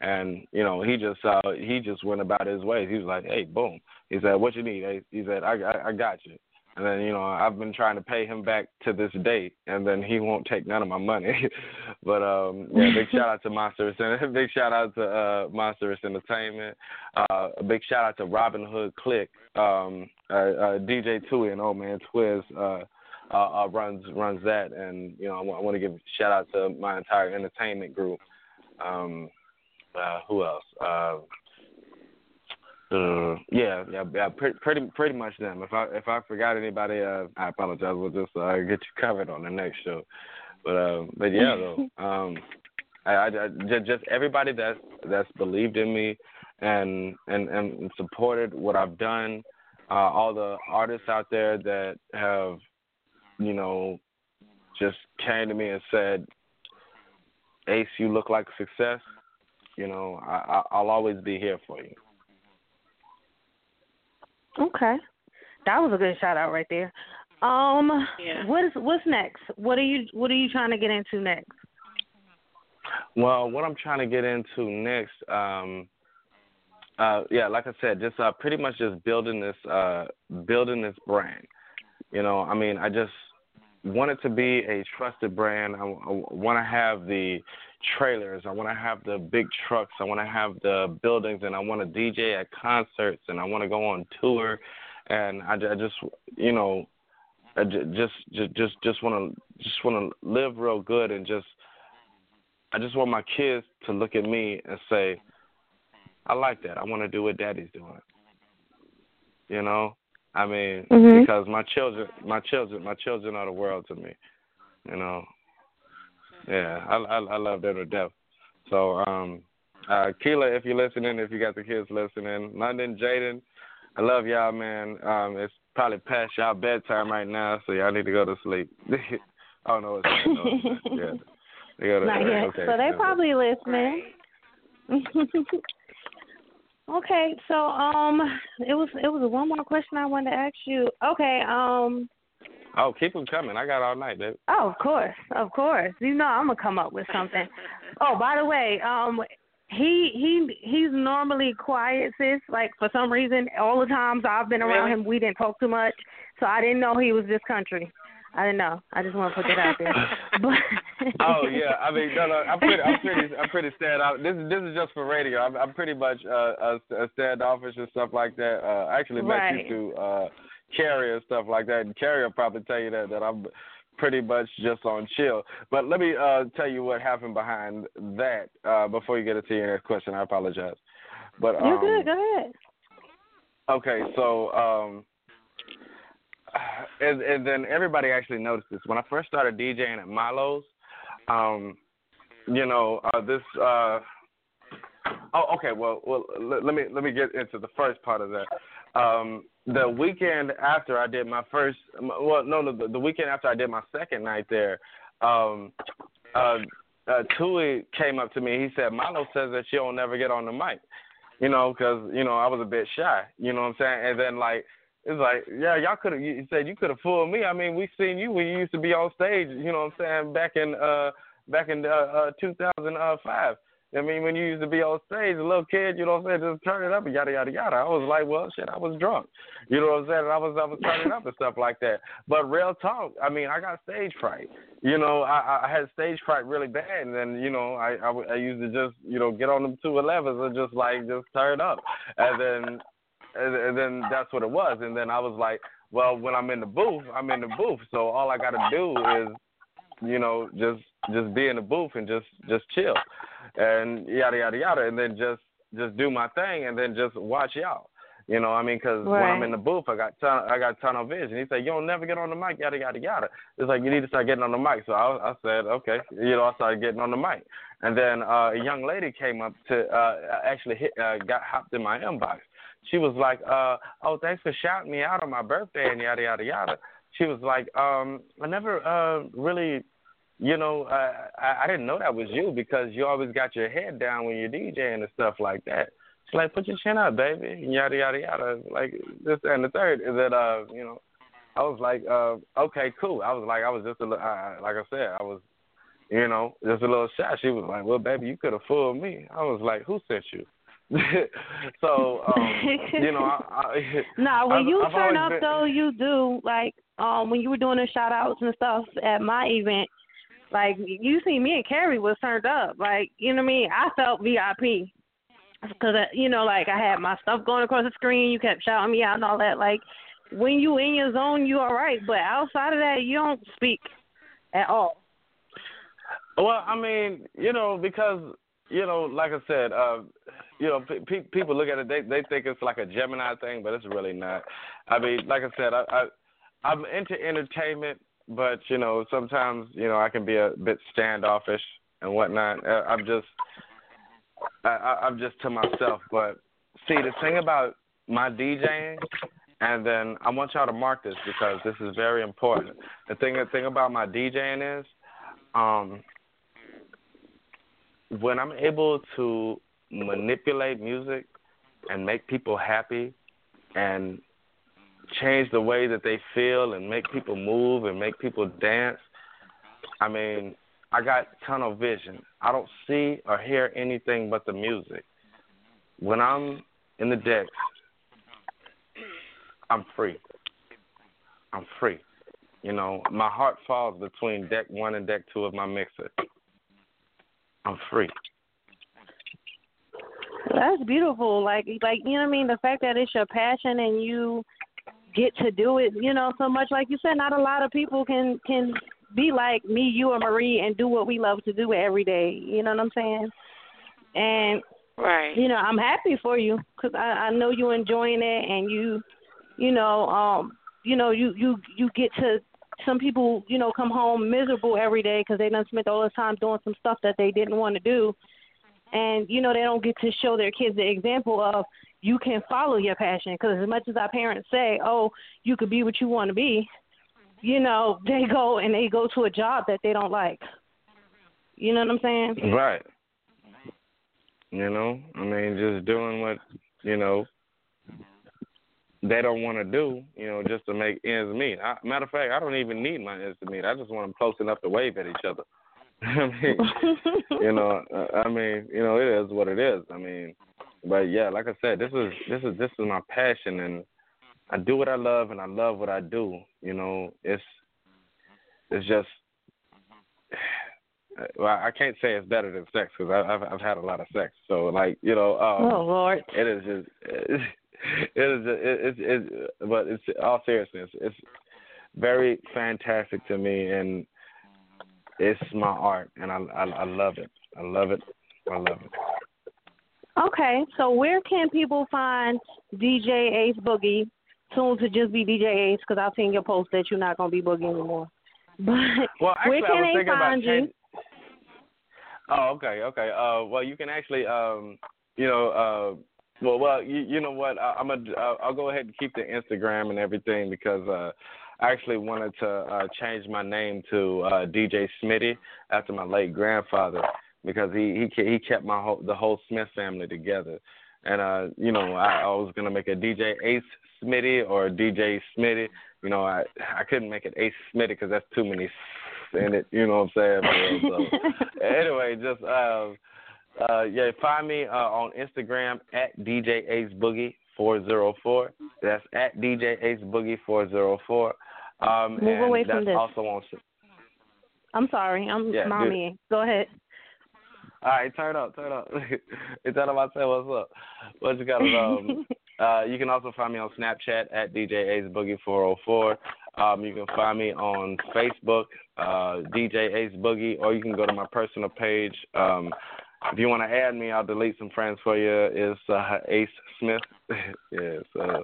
and you know he just uh, he just went about his ways. He was like, hey, boom. He said, what you need? He said, I I, I got you. And then you know I've been trying to pay him back to this date, and then he won't take none of my money. but um, yeah, big shout out to Monstrous, big shout out to uh, Monstrous Entertainment. Uh, a big shout out to Robin Hood Click, um, uh, uh, DJ Tui and Old Man Twiz. Uh, uh, uh, runs runs that, and you know I want, want to give a shout out to my entire entertainment group. Um, uh, who else? Uh, uh, yeah, yeah, yeah, pretty, pretty, pretty much them. If I if I forgot anybody, uh, I apologize. We'll just uh, get you covered on the next show. But um, but yeah, though, um, I, I, I just everybody that's that's believed in me and and and supported what I've done. Uh, all the artists out there that have, you know, just came to me and said, "Ace, you look like success." You know, I, I'll always be here for you. Okay, that was a good shout out right there. Um, Yeah. what is what's next? What are you What are you trying to get into next? Well, what I'm trying to get into next, um, uh, yeah, like I said, just uh, pretty much just building this, uh, building this brand. You know, I mean, I just want it to be a trusted brand. I, I want to have the trailers. I want to have the big trucks. I want to have the buildings, and I want to DJ at concerts, and I want to go on tour. And I, I just, you know, I just, just, just, just want to, just want to live real good, and just, I just want my kids to look at me and say, I like that. I want to do what Daddy's doing. You know, I mean, Mhm. because my children, my children, my children are the world to me. You know, yeah, I I, I love them to death. So, um, uh, Keela, if you're listening, if you got the kids listening, London, Jaden, I love y'all, man. Um, it's probably past y'all bedtime right now, so y'all need to go to sleep. oh no, it's not. No. Yeah, they go to, Not yet. okay. so they yeah. probably listening. okay, so um, it was it was one more question I wanted to ask you. Okay, um, Oh, keep them coming. I got all night, baby. oh, of course, of course. You know I'm gonna come up with something. Oh, by the way, um, he he he's normally quiet, sis. Like for some reason, all the times I've been around Really? him, we didn't talk too much, so I didn't know he was this country. I didn't know. I just want to put that out there. But oh yeah, I mean, no, no, I'm pretty, I'm pretty, I'm pretty stand out. This is this is just for radio. I'm, I'm pretty much uh, a, a standoffish and stuff like that. Uh, I actually met Right. you through uh, Carrie and stuff like that, and Carrie will probably tell you that that I'm pretty much just on chill. But let me uh, tell you what happened behind that uh, before you get into your next question. I apologize. But um, you're good. Go ahead. Okay, so um, and, and then everybody actually noticed this when I first started DJing at Milo's. Um, you know, uh, this. Uh, oh, okay. Well, well, let, let me let me get into the first part of that. Um, the weekend after I did my first, well, no, no, the, the weekend after I did my second night there, um, uh, uh, Tui came up to me. He said, "Milo says that she'll never get on the mic." You know, because you know I was a bit shy. You know what I'm saying? And then like it's like, yeah, y'all could have. You said you could have fooled me. I mean, we seen you when you used to be on stage. You know what I'm saying? Back in uh back in uh, uh 2005. I mean, when you used to be on stage, a little kid, you know what I'm saying, just turn it up and yada yada yada. I was like, well, shit, I was drunk. You know what I'm saying? I was I was turning up and stuff like that. But real talk, I mean, I got stage fright. You know, I I had stage fright really bad, and then you know, I I, I used to just you know get on them two elevens and just like just turn up, and then and, and then that's what it was. And then I was like, well, when I'm in the booth, I'm in the booth. So all I got to do is, you know, just just be in the booth and just just chill, and yada yada yada, and then just just do my thing, and then just watch y'all. You know, I mean, because right. when I'm in the booth, I got ton- I got tunnel vision. He said, "You don't never get on the mic, yada yada yada." It's like you need to start getting on the mic. So I, I said, "Okay," you know, I started getting on the mic, and then uh, a young lady came up to uh, actually hit, uh, got hopped in my inbox, she was like, uh, "Oh, thanks for shouting me out on my birthday and yada yada yada." She was like, um, "I never uh, really, you know, uh, I, I didn't know that was you because you always got your head down when you're DJing and stuff like that." She's like, "Put your chin up, baby," and yada yada yada. Like this and the third is that, uh, you know, I was like, uh, "Okay, cool." I was like, I was just a little, uh, like I said, I was you know, just a little shy. She was like, "Well, baby, you could have fooled me." I was like, "Who sent you?" so um, you know, I, I, nah, when I've, you I've turn up been, though, you do like um when you were doing the shout outs and stuff at my event. Like you see, me and Carrie was turned up. Like you know what I mean. I felt VIP because uh, you know, like I had my stuff going across the screen. You kept shouting me out and all that. Like when you in your zone, you all right. But outside of that, you don't speak at all. Well, I mean, you know, because you know, like I said, uh, you know, pe- people look at it, they they think it's like a Gemini thing, but it's really not. I mean, like I said, I, I I'm into entertainment, but you know, sometimes you know I can be a bit standoffish and whatnot. Uh, I'm just I, I'm just to myself. But see, the thing about my DJing, and then I want y'all to mark this because this is very important. The thing the thing about my DJing is, um, when I'm able to manipulate music and make people happy and change the way that they feel and make people move and make people dance, I mean, I got tunnel vision. I don't see or hear anything but the music. When I'm in the decks, I'm free. I'm free. You know, my heart falls between deck one and deck two of my mixer. I'm free. That's beautiful. Like like you know what I mean? The fact that it's your passion and you get to do it, you know, so much like you said, not a lot of people can can be like me, you or Marie and do what we love to do every day. You know what I'm saying? And right. You know, I'm happy for you cuz I I know you enjoying it and you you know, um you know, you you you get to some people, you know, come home miserable every day because they done spent all this time doing some stuff that they didn't want to do, and you know they don't get to show their kids the example of you can follow your passion. Because as much as our parents say, "Oh, you could be what you want to be," you know, they go and they go to a job that they don't like. You know what I'm saying? Right. You know, I mean, just doing what you know they don't want to do, you know, just to make ends meet. I, matter of fact, I don't even need my ends to meet. I just want them close enough to wave at each other. I mean, you know, I mean, you know, it is what it is. I mean, but yeah, like I said, this is this is this is my passion, and I do what I love, and I love what I do. You know, it's it's just. Well, I can't say it's better than sex because I've I've had a lot of sex. So like you know, um, oh Lord, it is just it is it's it, but it's all seriousness it's very fantastic to me and it's my art and I, I I love it I love it I love it. Okay, so where can people find DJ Ace Boogie? Soon to just be DJ Ace because I've seen your post that you're not gonna be Boogie anymore. But well, actually, where can they find you? Oh, okay, okay. Uh, well, you can actually, um, you know, uh, well, well, you, you know what? I, I'm gonna, uh, I'll go ahead and keep the Instagram and everything because uh, I actually wanted to uh, change my name to uh, DJ Smitty after my late grandfather because he he he kept my whole the whole Smith family together, and uh, you know, I, I was gonna make a DJ Ace Smitty or DJ Smitty. You know, I I couldn't make it Ace Smitty because that's too many in it. You know what I'm saying? so, anyway, just uh, uh, yeah, find me uh, on Instagram at DJ Ace Boogie four zero four. That's at DJ Ace Boogie four zero four. Um, Move and away that's from this. also on. I'm sorry. I'm Yeah, mommy. Go ahead. All right, turn up, turn up. it's time I say what's up. What you got? Um, uh, you can also find me on Snapchat at DJ Ace Boogie 404. Um, you can find me on Facebook, uh, DJ Ace Boogie, or you can go to my personal page. Um, if you want to add me, I'll delete some friends for you. It's uh, Ace Smith. yeah, so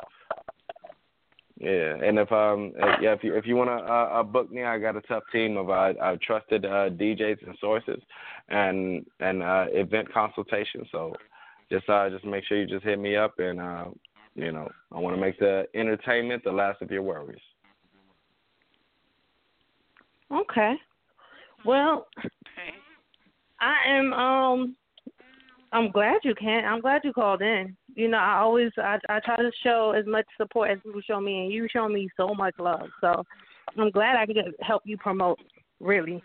yeah, and if um uh, yeah if you if you want to uh, uh, book me, I got a tough team of uh, uh, trusted uh, DJs and sources, and and uh, event consultation. So just uh just make sure you just hit me up, and uh you know I want to make the entertainment the last of your worries. Okay. Well, Okay. I am um I'm glad you can. I'm glad you called in. You know, I always I I try to show as much support as people show me and you show me so much love. So I'm glad I could help you promote really.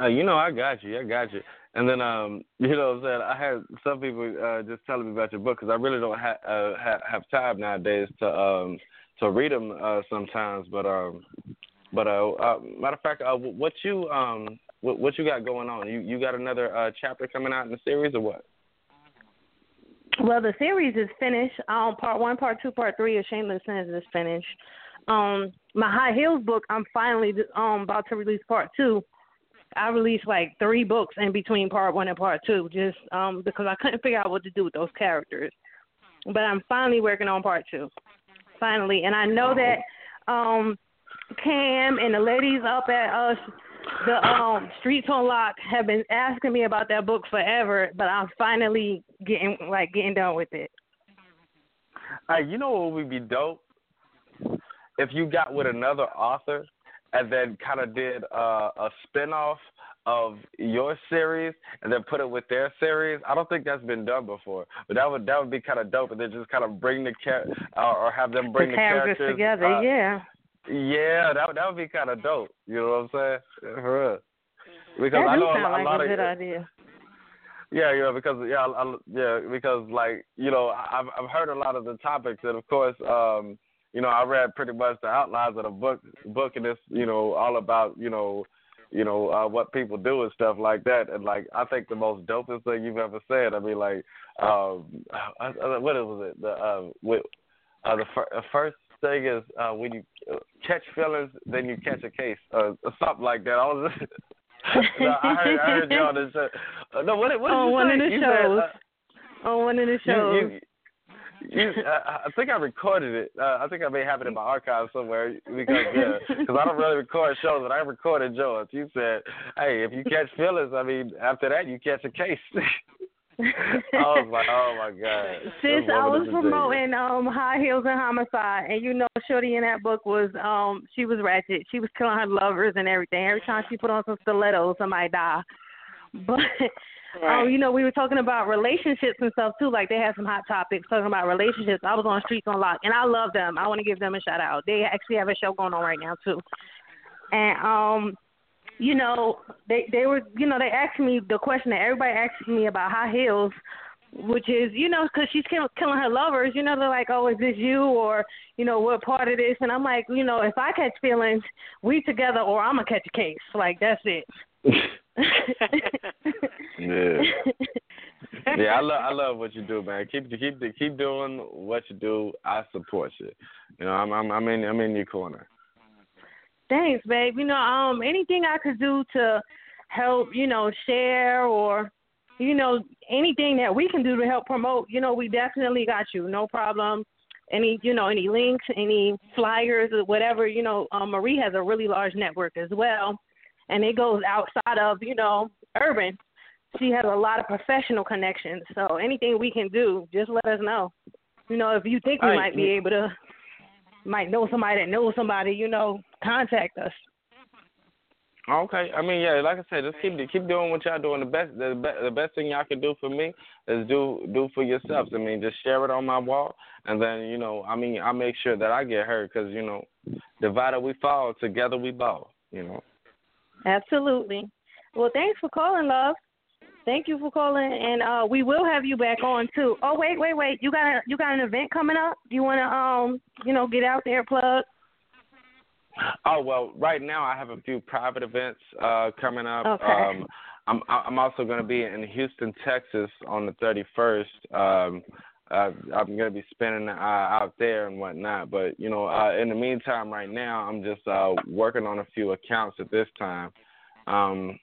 Uh, you know, I got you. I got you. And then, um, you know, what I'm saying I had some people uh, just telling me about your book because I really don't ha- uh, ha- have time nowadays to um to read them uh, sometimes. But um, but uh, uh, matter of fact, uh, what you um what, what you got going on? You you got another uh, chapter coming out in the series or what? Well, the series is finished. Um, part one, part two, part three of Shameless Sins is finished. Um, my High Heels book, I'm finally um about to release part two. I released like three books in between part one and part two, just um because I couldn't figure out what to do with those characters. But I'm finally working on part two. Finally, and I know that um Cam and the ladies up at us the um Streets on Lock have been asking me about that book forever, but I'm finally getting like getting done with it. Hey, you know what would be dope? If you got with another author and then kind of did uh, a spinoff of your series and then put it with their series. I don't think that's been done before, but that would that would be kind of dope. And then just kind of bring the char- uh, or have them bring the the, characters, together, uh, yeah. Yeah, that would that would be kind of dope. You know what I'm saying? For real. Because That I know sound lo- a like lot a of good idea. yeah, yeah, because yeah, I, I- yeah, because like you know, I've I've heard a lot of the topics, and of course, um, you know, I read pretty much the outlines of the book, book, and it's you know all about you know, you know uh, what people do and stuff like that, and like I think the most dopest thing you've ever said. I mean, like, um, I, I, what was it? The uh, with, uh, the fir- uh, first thing is uh, when you uh, catch feelings, then you catch a case, uh, or something like that. I was. no, I heard, I heard you on this. show. Uh, no, what, what did on you one say? of the You shows. Said, uh, on one of the you, shows. you, you, uh, I think I recorded it. Uh, I think I may have it in my archive somewhere because yeah, because I don't really record shows, but I recorded yours. You said, "Hey, if you catch feelings, I mean, after that you catch a case." I was like, "Oh my god!" This I was promoting um High Heels and Homicide, and you know, Shorty in that book was um she was ratchet. She was killing her lovers and everything. Every time she put on some stilettos, somebody die. But Right. um, you know, we were talking about relationships and stuff too. Like they had some hot topics talking about relationships. I was on Streets on Lock, and I love them. I want to give them a shout out. They actually have a show going on right now too. And um, you know, they they were, you know, they asked me the question that everybody asks me about high heels, which is, you know, because she's kill, killing her lovers. You know, they're like, oh, is this you or, you know, what part of this? And I'm like, you know, if I catch feelings, we together, or I'm gonna catch a case. Like that's it. Yeah. yeah, I love I love what you do, man. Keep keep keep doing what you do. I support you. You know, I'm I'm I'm in I'm in your corner. Thanks, babe. You know, um, anything I could do to help, you know, share or, you know, anything that we can do to help promote, you know, we definitely got you. No problem. Any, you know, any links, any flyers or whatever, you know, um, Marie has a really large network as well. And it goes outside of, you know, urban, she has a lot of professional connections. So anything we can do, just let us know. You know, if you think we Right. might be able to, might know somebody that knows somebody, you know, contact us. Okay, I mean, yeah, like I said, just keep keep doing what y'all doing. The best, the, be, the best thing y'all can do for me is do do for yourselves. I mean, just share it on my wall, and then you know, I mean, I make sure that I get heard because you know, divided we fall, together we ball. You know. Absolutely. Well, thanks for calling, love. Thank you for calling, and uh, we will have you back on too. Oh, wait, wait, wait. You got a you got an event coming up? Do you want to um you know get out there plug? Oh well, right now I have a few private events uh coming up. Okay. Um I'm I'm also going to be in Houston, Texas on the 31st. Um uh, I'm going to be spending uh, out there and whatnot, but you know, uh in the meantime right now I'm just uh working on a few accounts at this time. Um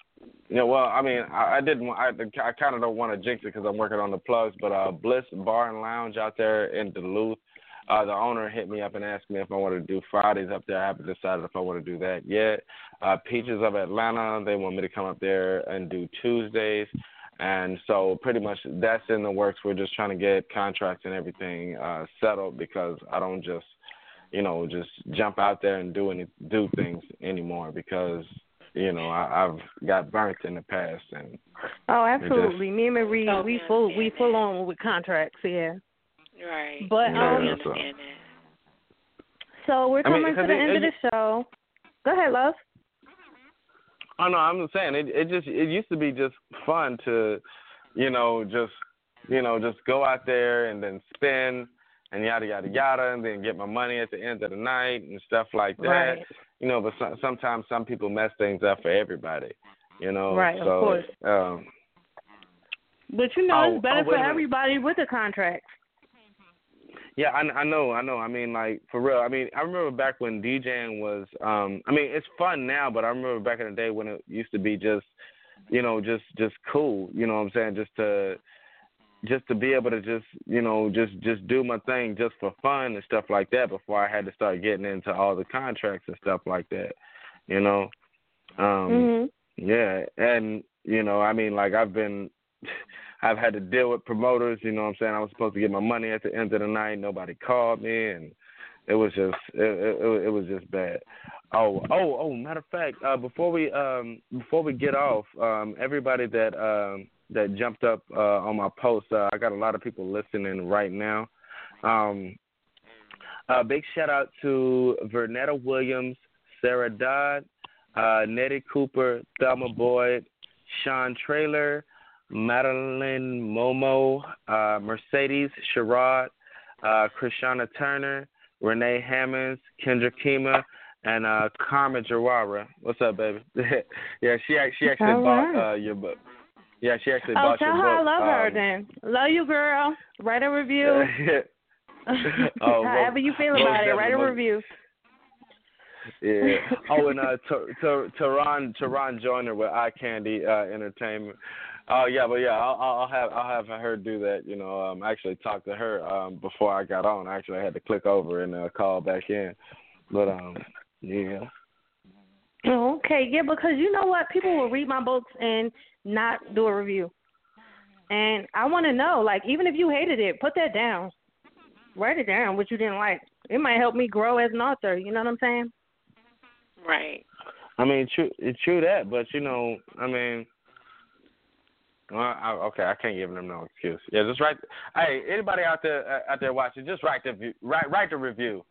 you know, well, I mean, I, I didn't. I, I kind of don't want to jinx it because I'm working on the plugs. But uh, Bliss Bar and Lounge out there in Duluth, uh, the owner hit me up and asked me if I wanted to do Fridays up there. I haven't decided if I want to do that yet. Uh, Peaches of Atlanta, they want me to come up there and do Tuesdays. And so pretty much that's in the works. We're just trying to get contracts and everything uh, settled because I don't just, you know, just jump out there and do any do things anymore because you know I, I've got burnt in the past and Oh, absolutely. Me and Marie, Oh, we full we yeah. full on with contracts, yeah. Right. But, Yeah, I um, that's all. understand that. So we're I mean, coming to 'cause the it- end of the show. Go ahead, love. Oh no, I'm just saying it. It just it used to be just fun to, you know, just you know just go out there and then spin and yada yada yada, and then get my money at the end of the night and stuff like that. Right. You know, but so, sometimes some people mess things up for everybody. You know, Right, of course. Um, But you know, Oh, it's better oh, for everybody with a contract. Yeah, I, I know, I know. I mean, like for real. I mean, I remember back when DJing was. um I mean, it's fun now, but I remember back in the day when it used to be just, you know, just just cool. You know what I'm saying? Just to, just to be able to just, you know, just just do my thing just for fun and stuff like that. Before I had to start getting into all the contracts and stuff like that. You know. Um mhm. yeah, and you know, I mean, like I've been, I've had to deal with promoters. You know, what I'm saying I was supposed to get my money at the end of the night. Nobody called me, and it was just, it, it, it was just bad. Oh, oh, oh. Matter of fact, uh, before we, um, before we get off, um, everybody that, um, that jumped up uh, on my post, uh, I got a lot of people listening right now. Um, uh, big shout out to Vernetta Williams, Sarah Dodd, uh, Nettie Cooper, Thelma Boyd, Sean Trailer, Madeline Momo, uh, Mercedes Sherrod, uh, Krishana Turner, Renee Hammonds, Kendra Kima, and uh, Karma Jawara. What's up, baby? yeah, she she actually All bought right. uh, your book. Yeah, she actually Oh, bought tell your her I book. love her um, then. Love you, girl. Write a review. Oh, However most- you feel about it, write a definitely. review. Yeah. Oh, and uh, Ter- Ter- Tehran Tehran Joyner with Eye Candy uh, Entertainment. Oh yeah, but yeah, I'll, I'll have I'll have her do that. You know, um, I actually talked to her um before I got on. I Actually, I had to click over and uh, call back in. But um, yeah. Okay, yeah, because you know what? People will read my books and not do a review. And I want to know, like, even if you hated it, put that down. Write it down, what you didn't like. It might help me grow as an author. You know what I'm saying? Right. I mean, true, it's true that, but you know, I mean, well, I, okay, I can't give them no excuse. Yeah, just write. Hey, anybody out there uh, out there watching, just write the write write the review,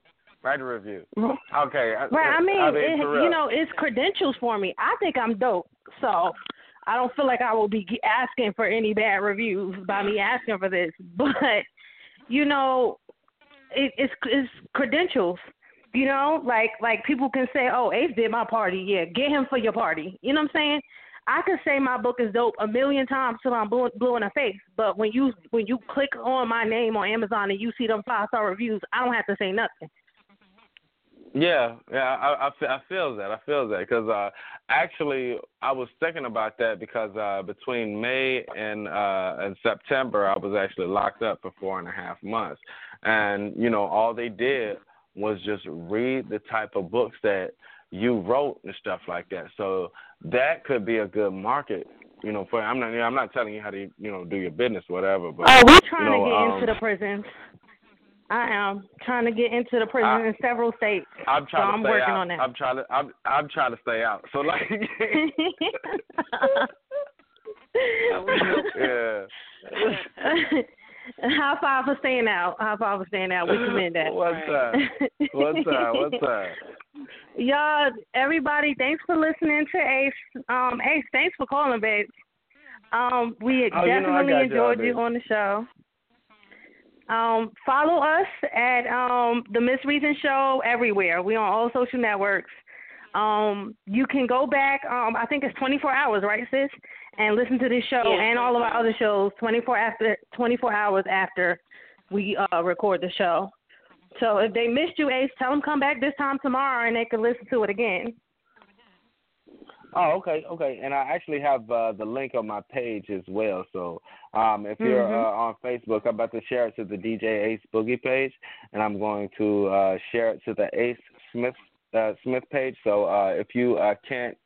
write the review. Okay. Right. I mean, I mean it, you know, it's credentials for me. I think I'm dope, so I don't feel like I will be asking for any bad reviews by me asking for this. But you know, it, it's it's credentials. You know, like like people can say, "Oh, Ace did my party. Yeah, get him for your party." You know what I'm saying? I could say my book is dope a million times till I'm blue, blue in the face, but when you when you click on my name on Amazon and you see them five star reviews, I don't have to say nothing. Yeah, yeah, I, I, I feel that. I feel that because uh, actually I was thinking about that because uh, between May and uh, and September I was actually locked up for four and a half months, and you know all they did was just read the type of books that you wrote and stuff like that. So that could be a good market you know, for I'm not I'm not telling you how to you know do your business, whatever. But oh, we're trying you know, to get um, into the prisons. I am trying to get into the prison I- in several states. I'm trying so to I'm stay working out. on that. I'm trying to I'm I'm trying to stay out. So like yeah. High five for staying out. High five for staying out. We commend that. What's up? What's up? What's up? Y'all, everybody, thanks for listening to Ace. Um, Ace, thanks for calling, babe. Um, we Oh, you know I definitely y'all, enjoyed you babe. on the show. Um, follow us at um the Miss Reason Show everywhere. We're on all social networks. Um, you can go back. Um, I think it's 24 hours, right, sis, and listen to this show Yeah, and all of our other shows 24 after 24 hours after we uh record the show. So if they missed you, Ace, tell them come back this time tomorrow and they can listen to it again. Oh, okay, okay. And I actually have uh, the link on my page as well. So um, if you're Mhm. uh, on Facebook, I'm about to share it to the DJ Ace Boogie page, and I'm going to uh, share it to the Ace Smith uh, Smith page. So uh, if you uh, can't,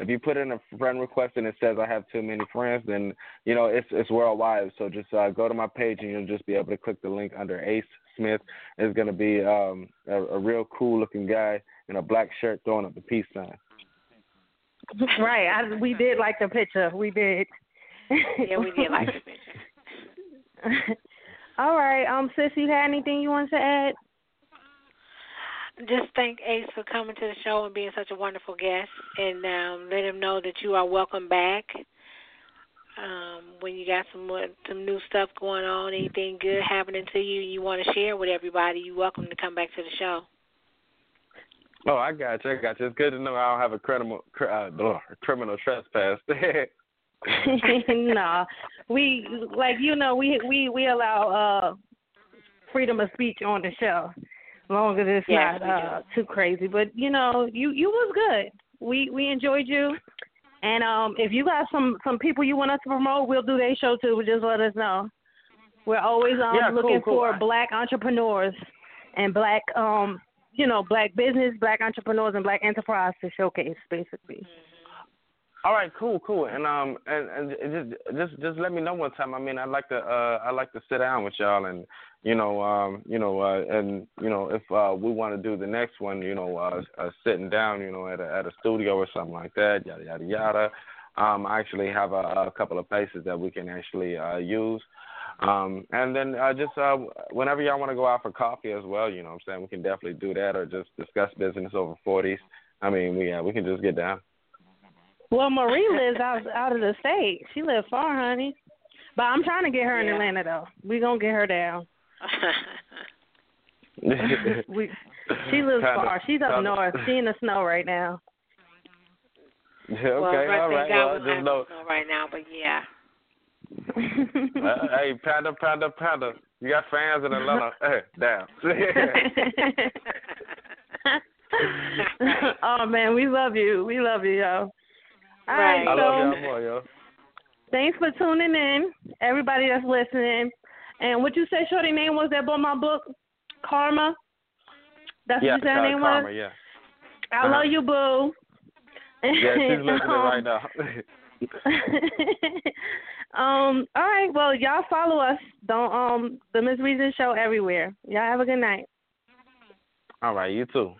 if you put in a friend request and it says I have too many friends, then you know it's it's worldwide. So just uh, go to my page and you'll just be able to click the link under Ace Smith. It's going to be um, a, a real cool looking guy in a black shirt throwing up the peace sign. right. I, we did like the picture. We did. yeah, we did like the picture. All right. Um, sis, you had anything you want to add? Just thank Ace for coming to the show and being such a wonderful guest, and um, let him know that you are welcome back. Um, when you got some more, some new stuff going on, anything good happening to you, you want to share with everybody, you're welcome to come back to the show. Oh, I got you. I got you. It's good to know I don't have a criminal cr- uh, criminal trespass. no, we like you know we we we allow uh freedom of speech on the show, as long as it's Yes, not uh too crazy. But you know you you was good. We we enjoyed you, and um if you got some some people you want us to promote, we'll do their show too. Just let us know. We're always um Yeah, looking cool. for black entrepreneurs and black um you know black business, black entrepreneurs, and black enterprise to showcase basically. All right, cool, cool. And um and, and just just just let me know one time. I mean, I'd like to uh I'd like to sit down with y'all and you know um you know uh and you know if uh we want to do the next one, you know, uh, uh sitting down, you know, at a at a studio or something like that, yada yada yada. Um I actually have a, a couple of places that we can actually uh use. Um and then uh just uh whenever y'all want to go out for coffee as well, you know what I'm saying, we can definitely do that or just discuss business over 40s. I mean, we yeah, we can just get down. Well, Marie lives out out of the state. She lives far, honey. But I'm trying to get her in Yeah. Atlanta though. We gonna get her down. we she lives Kinda, far. She's up kinda. north. She in the snow right now. Yeah, okay, right, all thank right. God Well, just know. snow right now, but yeah. Uh, hey, Panda, Panda, Panda. You got fans in Atlanta. Hey, damn. oh man, we love you. We love you, yo. All right, Right. I so love y'all more, yo. thanks for tuning in, everybody that's listening. And what you said, Shorty name was that bought my book, Karma. That's Yeah, what you said her name Karma, was. yeah. I Uh-huh. love you, boo. Yeah, she's listening right now. um, all right, well y'all follow us. Don't um the Miss Reason show everywhere. Y'all have a good night. all right, you too.